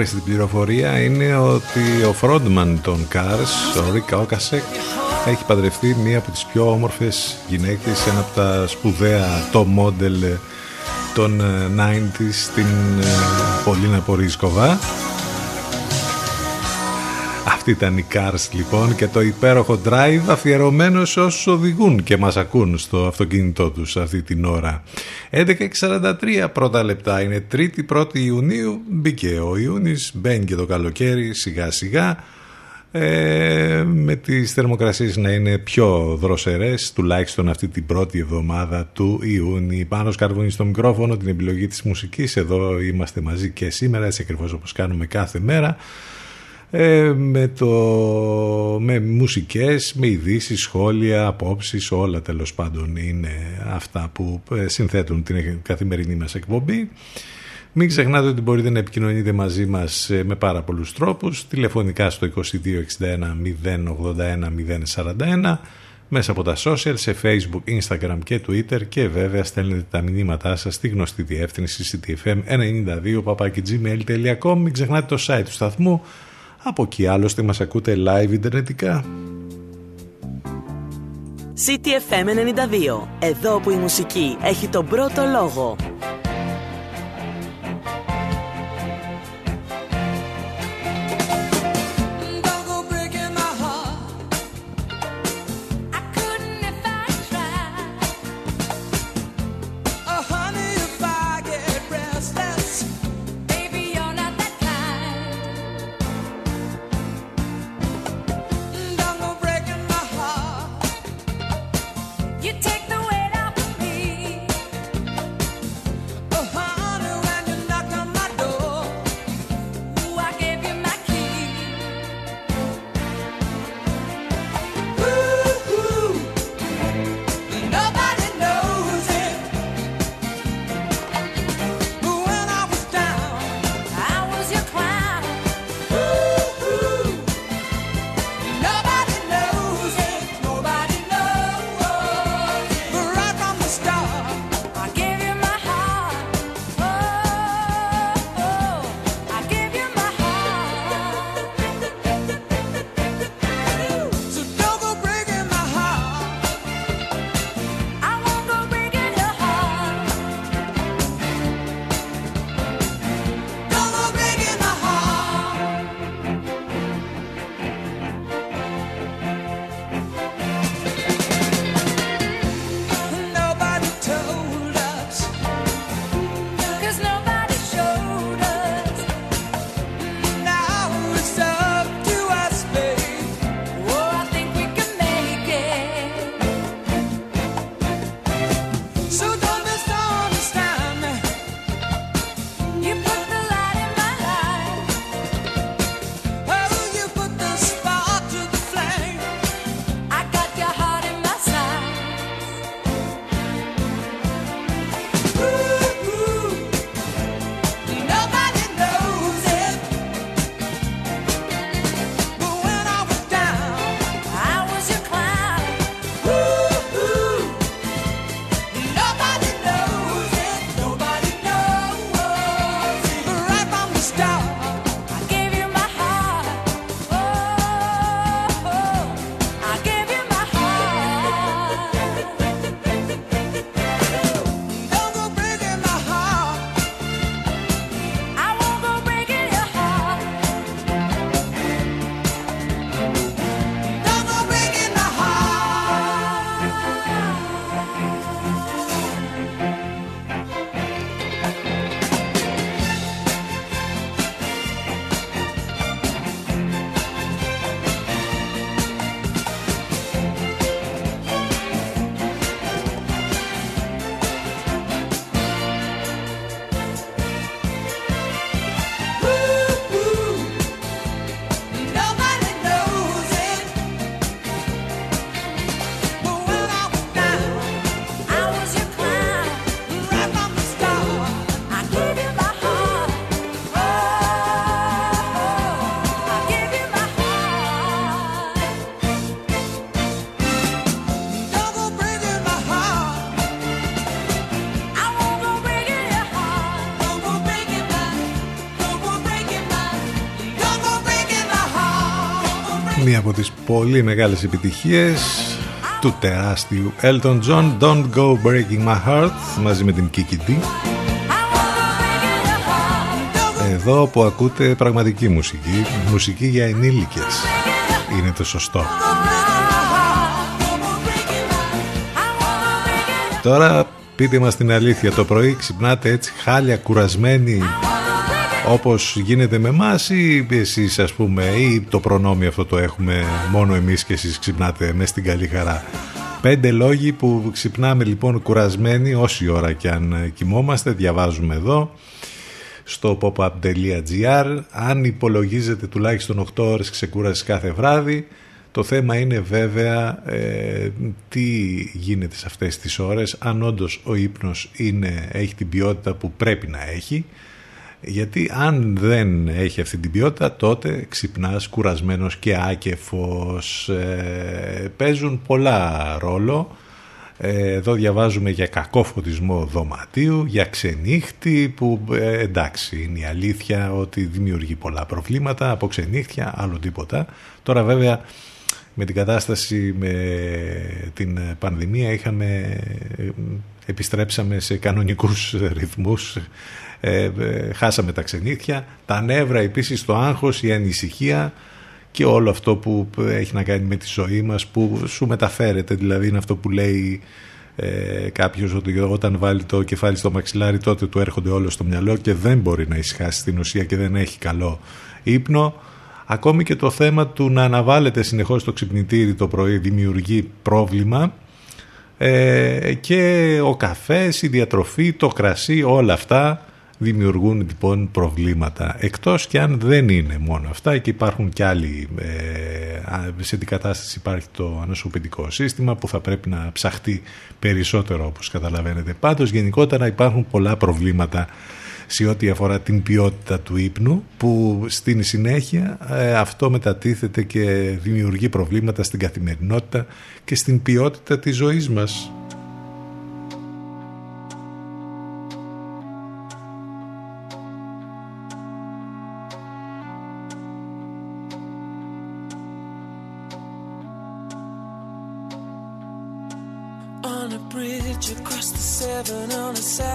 Άχρηστη πληροφορία είναι ότι ο frontman των Cars, ο Rick Ocasek, έχει παντρευτεί μία από τις πιο όμορφες γυναίκες, ένα από τα σπουδαία top model των ε, 90s στην ε, Πολίνα Πορίσκοβα. Αυτή ήταν η Cars λοιπόν και το υπέροχο drive αφιερωμένο σε όσους οδηγούν και μας ακούν στο αυτοκίνητό τους αυτή την ώρα. 11.43 πρώτα λεπτά είναι 3η 1η Ιουνίου, μπήκε ο Ιούνις, μπαίνει και το καλοκαίρι σιγά σιγά. Ε, με τις θερμοκρασίες να είναι πιο δροσερές τουλάχιστον αυτή την πρώτη εβδομάδα του Ιούνιου. Πάνω σκαρβούνι στο μικρόφωνο την επιλογή της μουσικής. Εδώ είμαστε μαζί και σήμερα έτσι ακριβώς όπως κάνουμε κάθε μέρα ε, με, το, με μουσικές, με ειδήσεις, σχόλια, απόψεις, όλα τέλος πάντων είναι αυτά που ε, συνθέτουν την καθημερινή μας εκπομπή. Μην ξεχνάτε ότι μπορείτε να επικοινωνείτε μαζί μας ε, με πάρα πολλούς τρόπους, τηλεφωνικά στο 2261 081 041, μέσα από τα social, σε facebook, instagram και twitter και βέβαια στέλνετε τα μηνύματά σας στη γνωστή διεύθυνση ctfm92 Μην ξεχνάτε το site του σταθμού, από εκεί άλλωστε μας ακούτε live ιντερνετικά. CTFM 92. Εδώ που η μουσική έχει τον πρώτο λόγο. Πολύ μεγάλες επιτυχίες του τεράστιου Elton John. Don't Go Breaking My Heart μαζί με την Kiki D. Εδώ που ακούτε πραγματική μουσική μουσική για ενήλικες είναι το σωστό. Τώρα πείτε μας την αλήθεια το πρωί ξυπνάτε έτσι χάλια κουρασμένοι όπως γίνεται με εμάς ή εσείς ας πούμε ή το προνόμιο αυτό το έχουμε μόνο εμείς και εσείς ξυπνάτε με στην καλή χαρά. Πέντε λόγοι που ξυπνάμε λοιπόν κουρασμένοι όση ώρα και αν κοιμόμαστε διαβάζουμε εδώ στο popup.gr αν υπολογίζετε τουλάχιστον 8 ώρες ξεκούρασης κάθε βράδυ το θέμα είναι βέβαια ε, τι γίνεται σε αυτές τις ώρες αν όντως ο ύπνος είναι, έχει την ποιότητα που πρέπει να έχει γιατί αν δεν έχει αυτή την ποιότητα τότε ξυπνάς κουρασμένος και άκεφος. Ε, παίζουν πολλά ρόλο. Ε, εδώ διαβάζουμε για κακό φωτισμό δωματίου για ξενύχτη που ε, εντάξει είναι η αλήθεια ότι δημιουργεί πολλά προβλήματα από ξενύχτια άλλο τίποτα. Τώρα βέβαια με την κατάσταση με την πανδημία είχαμε επιστρέψαμε σε κανονικούς ρυθμούς ε, ε, χάσαμε τα ξενύχια, τα νεύρα επίσης, το άγχος, η ανησυχία και όλο αυτό που έχει να κάνει με τη ζωή μας που σου μεταφέρεται, δηλαδή είναι αυτό που λέει ε, κάποιος ότι όταν βάλει το κεφάλι στο μαξιλάρι τότε του έρχονται όλο στο μυαλό και δεν μπορεί να ησυχάσει στην ουσία και δεν έχει καλό ύπνο. Ακόμη και το θέμα του να αναβάλλεται συνεχώς το ξυπνητήρι το πρωί δημιουργεί πρόβλημα ε, και ο καφές, η διατροφή, το κρασί, όλα αυτά δημιουργούν λοιπόν προβλήματα εκτός και αν δεν είναι μόνο αυτά και υπάρχουν και άλλοι ε, σε την κατάσταση υπάρχει το ανασωπητικό σύστημα που θα πρέπει να ψαχτεί περισσότερο όπως καταλαβαίνετε πάντως γενικότερα υπάρχουν πολλά προβλήματα σε ό,τι αφορά την ποιότητα του ύπνου που στην συνέχεια ε, αυτό μετατίθεται και δημιουργεί προβλήματα στην καθημερινότητα και στην ποιότητα της ζωής μας.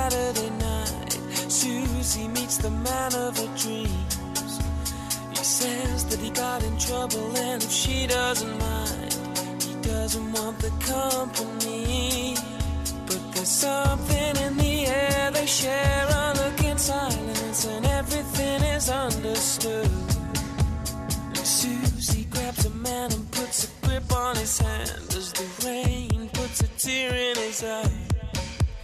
Saturday night, Susie meets the man of her dreams. He says that he got in trouble, and if she doesn't mind, he doesn't want the company. But there's something in the air they share a look in silence, and everything is understood. Susie grabs a man and puts a grip on his hand as the rain puts a tear in his eye.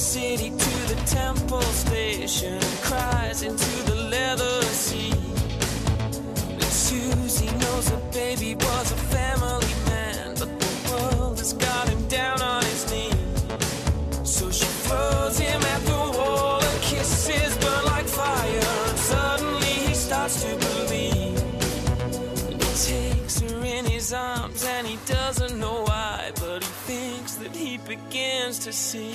city to the temple station, cries into the leather seat. And Susie knows her baby was a family man, but the world has got him down on his knees. So she throws him at the wall, and kisses burn like fire. And suddenly he starts to believe. And he takes her in his arms, and he doesn't know why, but he thinks that he begins to see.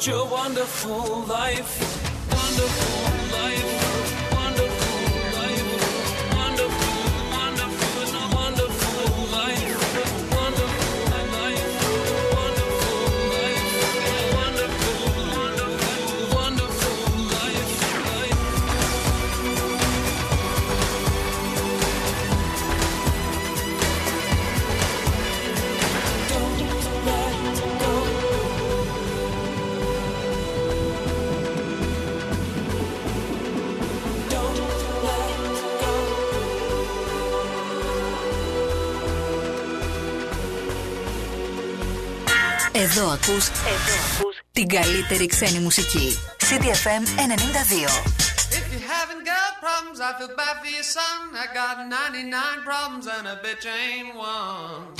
such a wonderful life. Wonderful ακούς, εδώ ακούς την καλύτερη ξένη μουσική. CDFM 92. If you haven't got problems, I feel bad for your son. I got 99 problems and a bitch ain't one.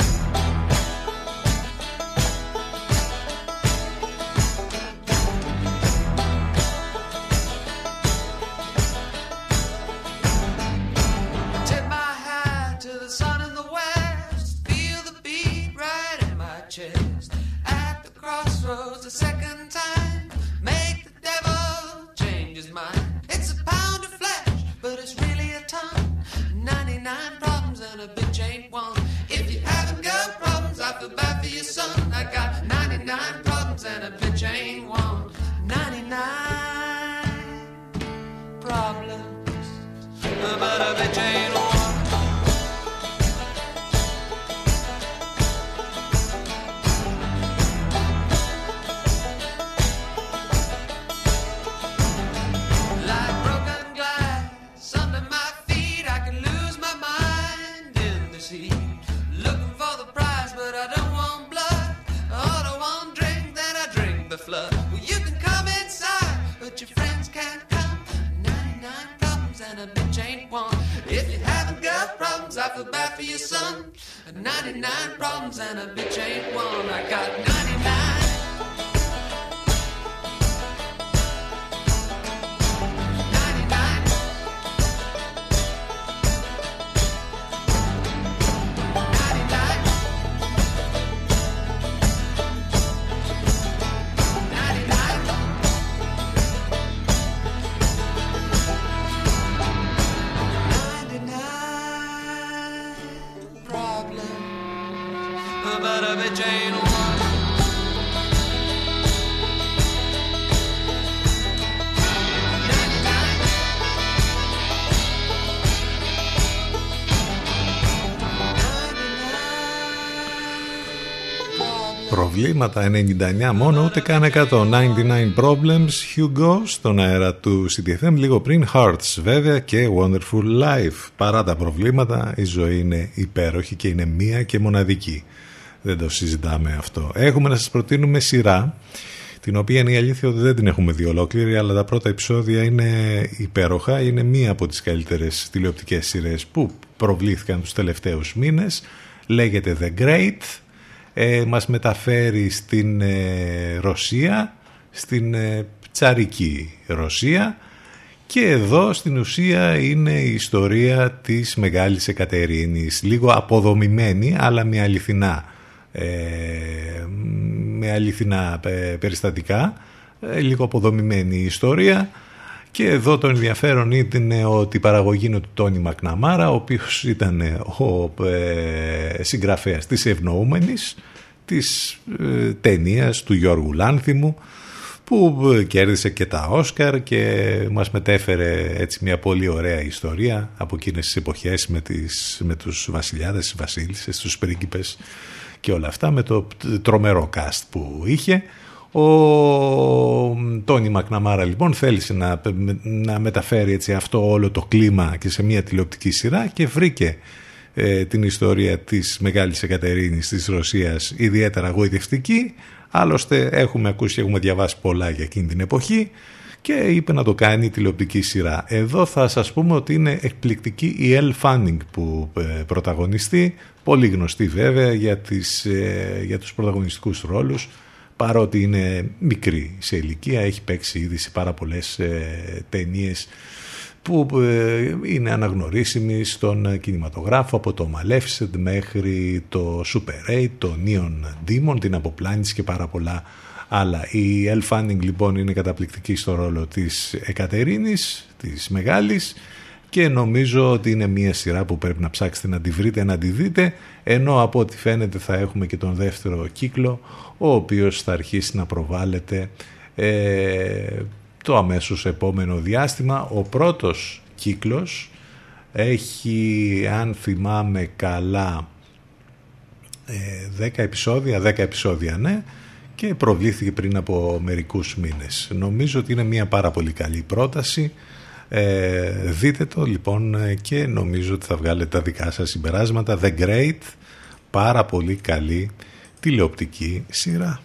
Προβλήματα 99 μόνο, ούτε καν 100. 99 Problems, Hugo στον αέρα του CDFM, λίγο πριν Hearts βέβαια και Wonderful Life. Παρά τα προβλήματα, η ζωή είναι υπέροχη και είναι μία και μοναδική. Δεν το συζητάμε αυτό. Έχουμε να σας προτείνουμε σειρά, την οποία είναι η αλήθεια ότι δεν την έχουμε δει ολόκληρη, αλλά τα πρώτα επεισόδια είναι υπέροχα. Είναι μία από τις καλύτερες τηλεοπτικές σειρές που προβλήθηκαν τους τελευταίους μήνες. Λέγεται The Great, ε, μας μεταφέρει στην ε, Ρωσία, στην ε, τσαρική Ρωσία και εδώ στην ουσία είναι η ιστορία της Μεγάλης Εκατερίνης, λίγο αποδομημένη αλλά με αληθινά, ε, με αληθινά ε, περιστατικά, ε, λίγο αποδομημένη η ιστορία. Και εδώ το ενδιαφέρον ήταν ότι η παραγωγή είναι του Τόνι Μακναμάρα, ο οποίος ήταν ο ε, συγγραφέας της Ευνοούμενης, της ε, ταινίας του Γιώργου Λάνθιμου, που ε, κέρδισε και τα Όσκαρ και μας μετέφερε έτσι μια πολύ ωραία ιστορία από εκείνες τις εποχές με, τις, με τους βασιλιάδες, τις βασίλισσες, τους πρίγκιπες και όλα αυτά με το τρομερό cast που είχε. Ο Τόνι Μακναμάρα λοιπόν θέλησε να, να μεταφέρει έτσι αυτό όλο το κλίμα και σε μια τηλεοπτική σειρά και βρήκε ε, την ιστορία της Μεγάλης Εκατερίνης της Ρωσίας ιδιαίτερα γοητευτική άλλωστε έχουμε ακούσει και έχουμε διαβάσει πολλά για εκείνη την εποχή και είπε να το κάνει τηλεοπτική σειρά. Εδώ θα σας πούμε ότι είναι εκπληκτική η Elle Fanning που ε, πρωταγωνιστεί, πολύ γνωστή βέβαια για, τις, ε, για τους πρωταγωνιστικούς ρόλους παρότι είναι μικρή σε ηλικία, έχει παίξει ήδη σε πάρα πολλές ε, ταινίες που ε, είναι αναγνωρίσιμη στον ε, κινηματογράφο από το Maleficent μέχρι το Super 8, το Neon Demon, την Αποπλάνηση και πάρα πολλά άλλα. Η Elle Fanning λοιπόν είναι καταπληκτική στο ρόλο της Εκατερίνης, της Μεγάλης και νομίζω ότι είναι μια σειρά που πρέπει να ψάξετε να τη βρείτε, να τη δείτε ενώ από ό,τι φαίνεται θα έχουμε και τον δεύτερο κύκλο ο οποίος θα αρχίσει να προβάλλεται ε, το αμέσως επόμενο διάστημα. Ο πρώτος κύκλος έχει, αν θυμάμαι καλά, 10 επεισόδια, 10 επεισόδια ναι, και προβλήθηκε πριν από μερικούς μήνες. Νομίζω ότι είναι μια πάρα πολύ καλή πρόταση. Ε, δείτε το λοιπόν και νομίζω ότι θα βγάλετε τα δικά σας συμπεράσματα. The Great, πάρα πολύ καλή τηλεοπτική σειρά.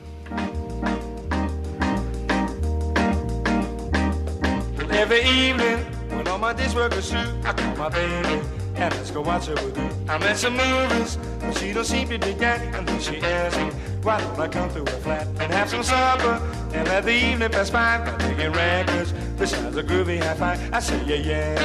Every evening, when all my days work is through, I call my baby and let's go watch her with you. I met some movies, but she don't seem to dig that. And then she asks me, why don't I come through her flat and have some supper and let the evening pass by by taking records besides a groovy high five. I say yeah yeah,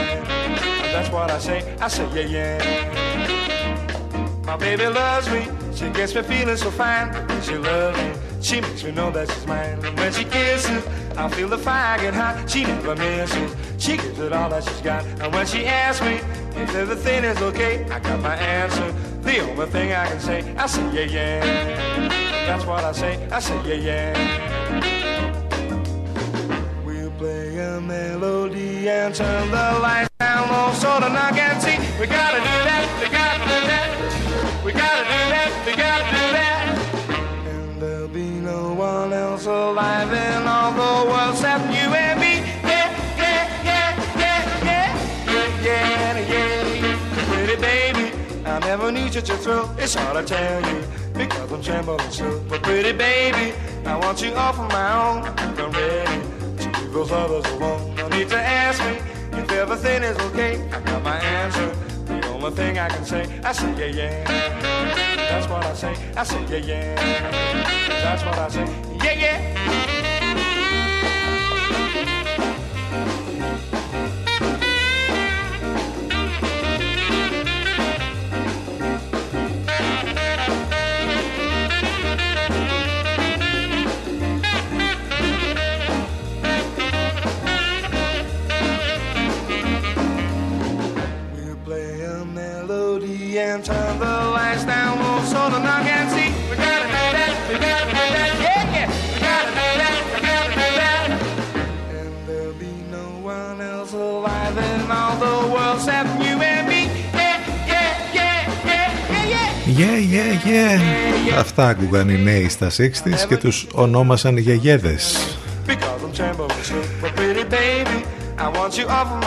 that's what I say. I say yeah yeah. My baby loves me, she gets me feeling so fine. She loves me, she makes me know that she's mine. When she kisses, I feel the fire get hot. She never misses, she gives it all that she's got. And when she asks me if everything is okay, I got my answer. The only thing I can say, I say yeah yeah. That's what I say, I say yeah yeah. We'll play a melody and turn the lights down low so the knock and see. We gotta do that, we gotta do that. We gotta do that, we gotta do that. And there'll be no one else alive It's hard to tell you because I'm trembling still. But pretty baby, I want you all for my own. I'm ready to leave those others alone. No need to ask me if everything is okay. I got my answer. The only thing I can say, I say yeah yeah. That's what I say. I say yeah yeah. That's what I say. Yeah yeah. Melody and turn the lights down low so the knock and see. We gotta do that, we gotta do that, yeah, yeah. We gotta do that, we gotta do that. And there'll be no one else alive in all the world except you and me. Yeah, yeah, yeah, yeah, yeah, yeah. Yeah, yeah, yeah. Αυτά άκουγαν οι νέοι στα 60's και τους ονόμασαν γιαγέδες. Because I'm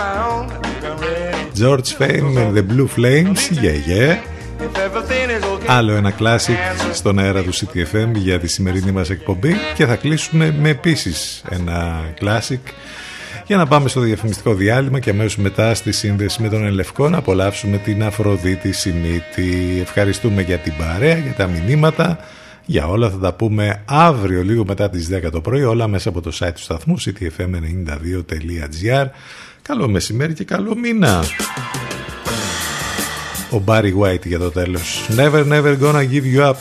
George Fame and the Blue Flames, yeah, yeah. If everything is okay. Άλλο ένα classic στον αέρα του CTFM για τη σημερινή μας εκπομπή και θα κλείσουμε με επίσης ένα classic για να πάμε στο διαφημιστικό διάλειμμα και αμέσως μετά στη σύνδεση με τον Ελευκό να απολαύσουμε την Αφροδίτη Σιμίτη. Ευχαριστούμε για την παρέα, για τα μηνύματα, για όλα θα τα πούμε αύριο λίγο μετά τις 10 το πρωί, όλα μέσα από το site του σταθμού ctfm92.gr. Καλό μεσημέρι και καλό μήνα. Ο Barry White για το τέλος. Never, never gonna give you up.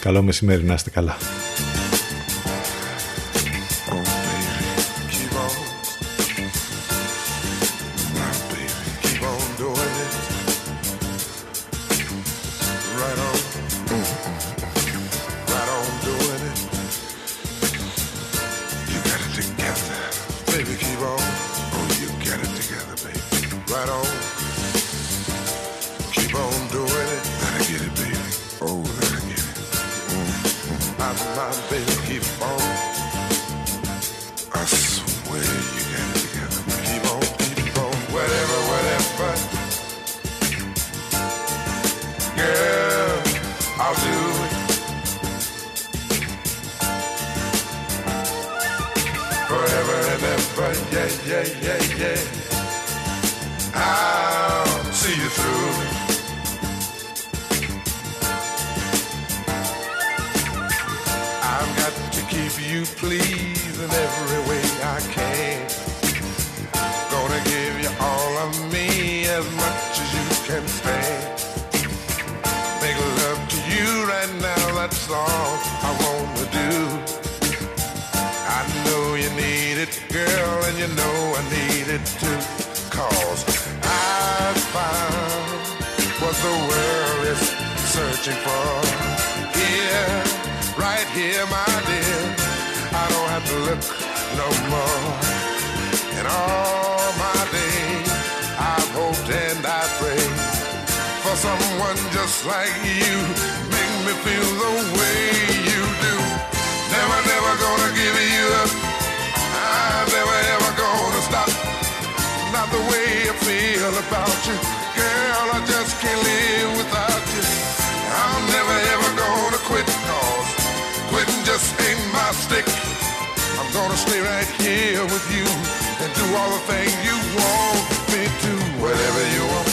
Καλό μεσημέρι, να είστε καλά. My, baby, keep on. I swear you got it together. Keep on, keep on. Whatever, whatever. Girl, I'll do it. Forever and ever, yeah, yeah, yeah, yeah. I'll see you through. keep you pleased in every way I can. Gonna give you all of me as much as you can stand. Make love to you right now, that's all I wanna do. I know you need it, girl, and you know I need it too. Cause I found what the world is searching for. Here, right here, my look no more. And all my days, I've hoped and I prayed for someone just like you. Make me feel the way you do. Never, never gonna give you up. I'm never ever gonna stop. Not the way I feel about you. Gonna stay right here with you and do all the things you want me to. Whatever you want.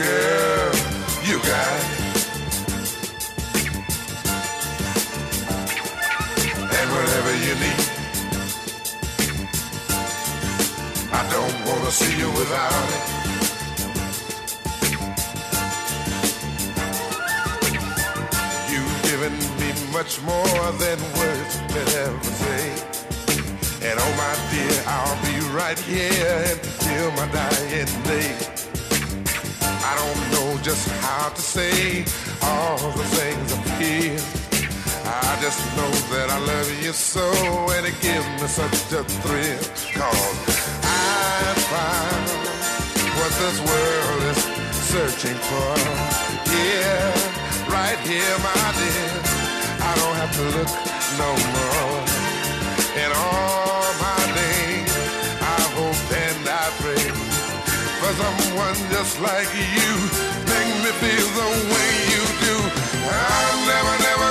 Girl, you got it. And whatever you need. I don't wanna see you without it. Much more than words could ever say. And oh my dear, I'll be right here until my dying day. I don't know just how to say all the things I feel. I just know that I love you so and it gives me such a thrill. Cause I found what this world is searching for. Yeah, right here, my dear. Don't have to look no more. And all my days, I hope and I pray for someone just like you. Make me feel the way you do. I'm never, never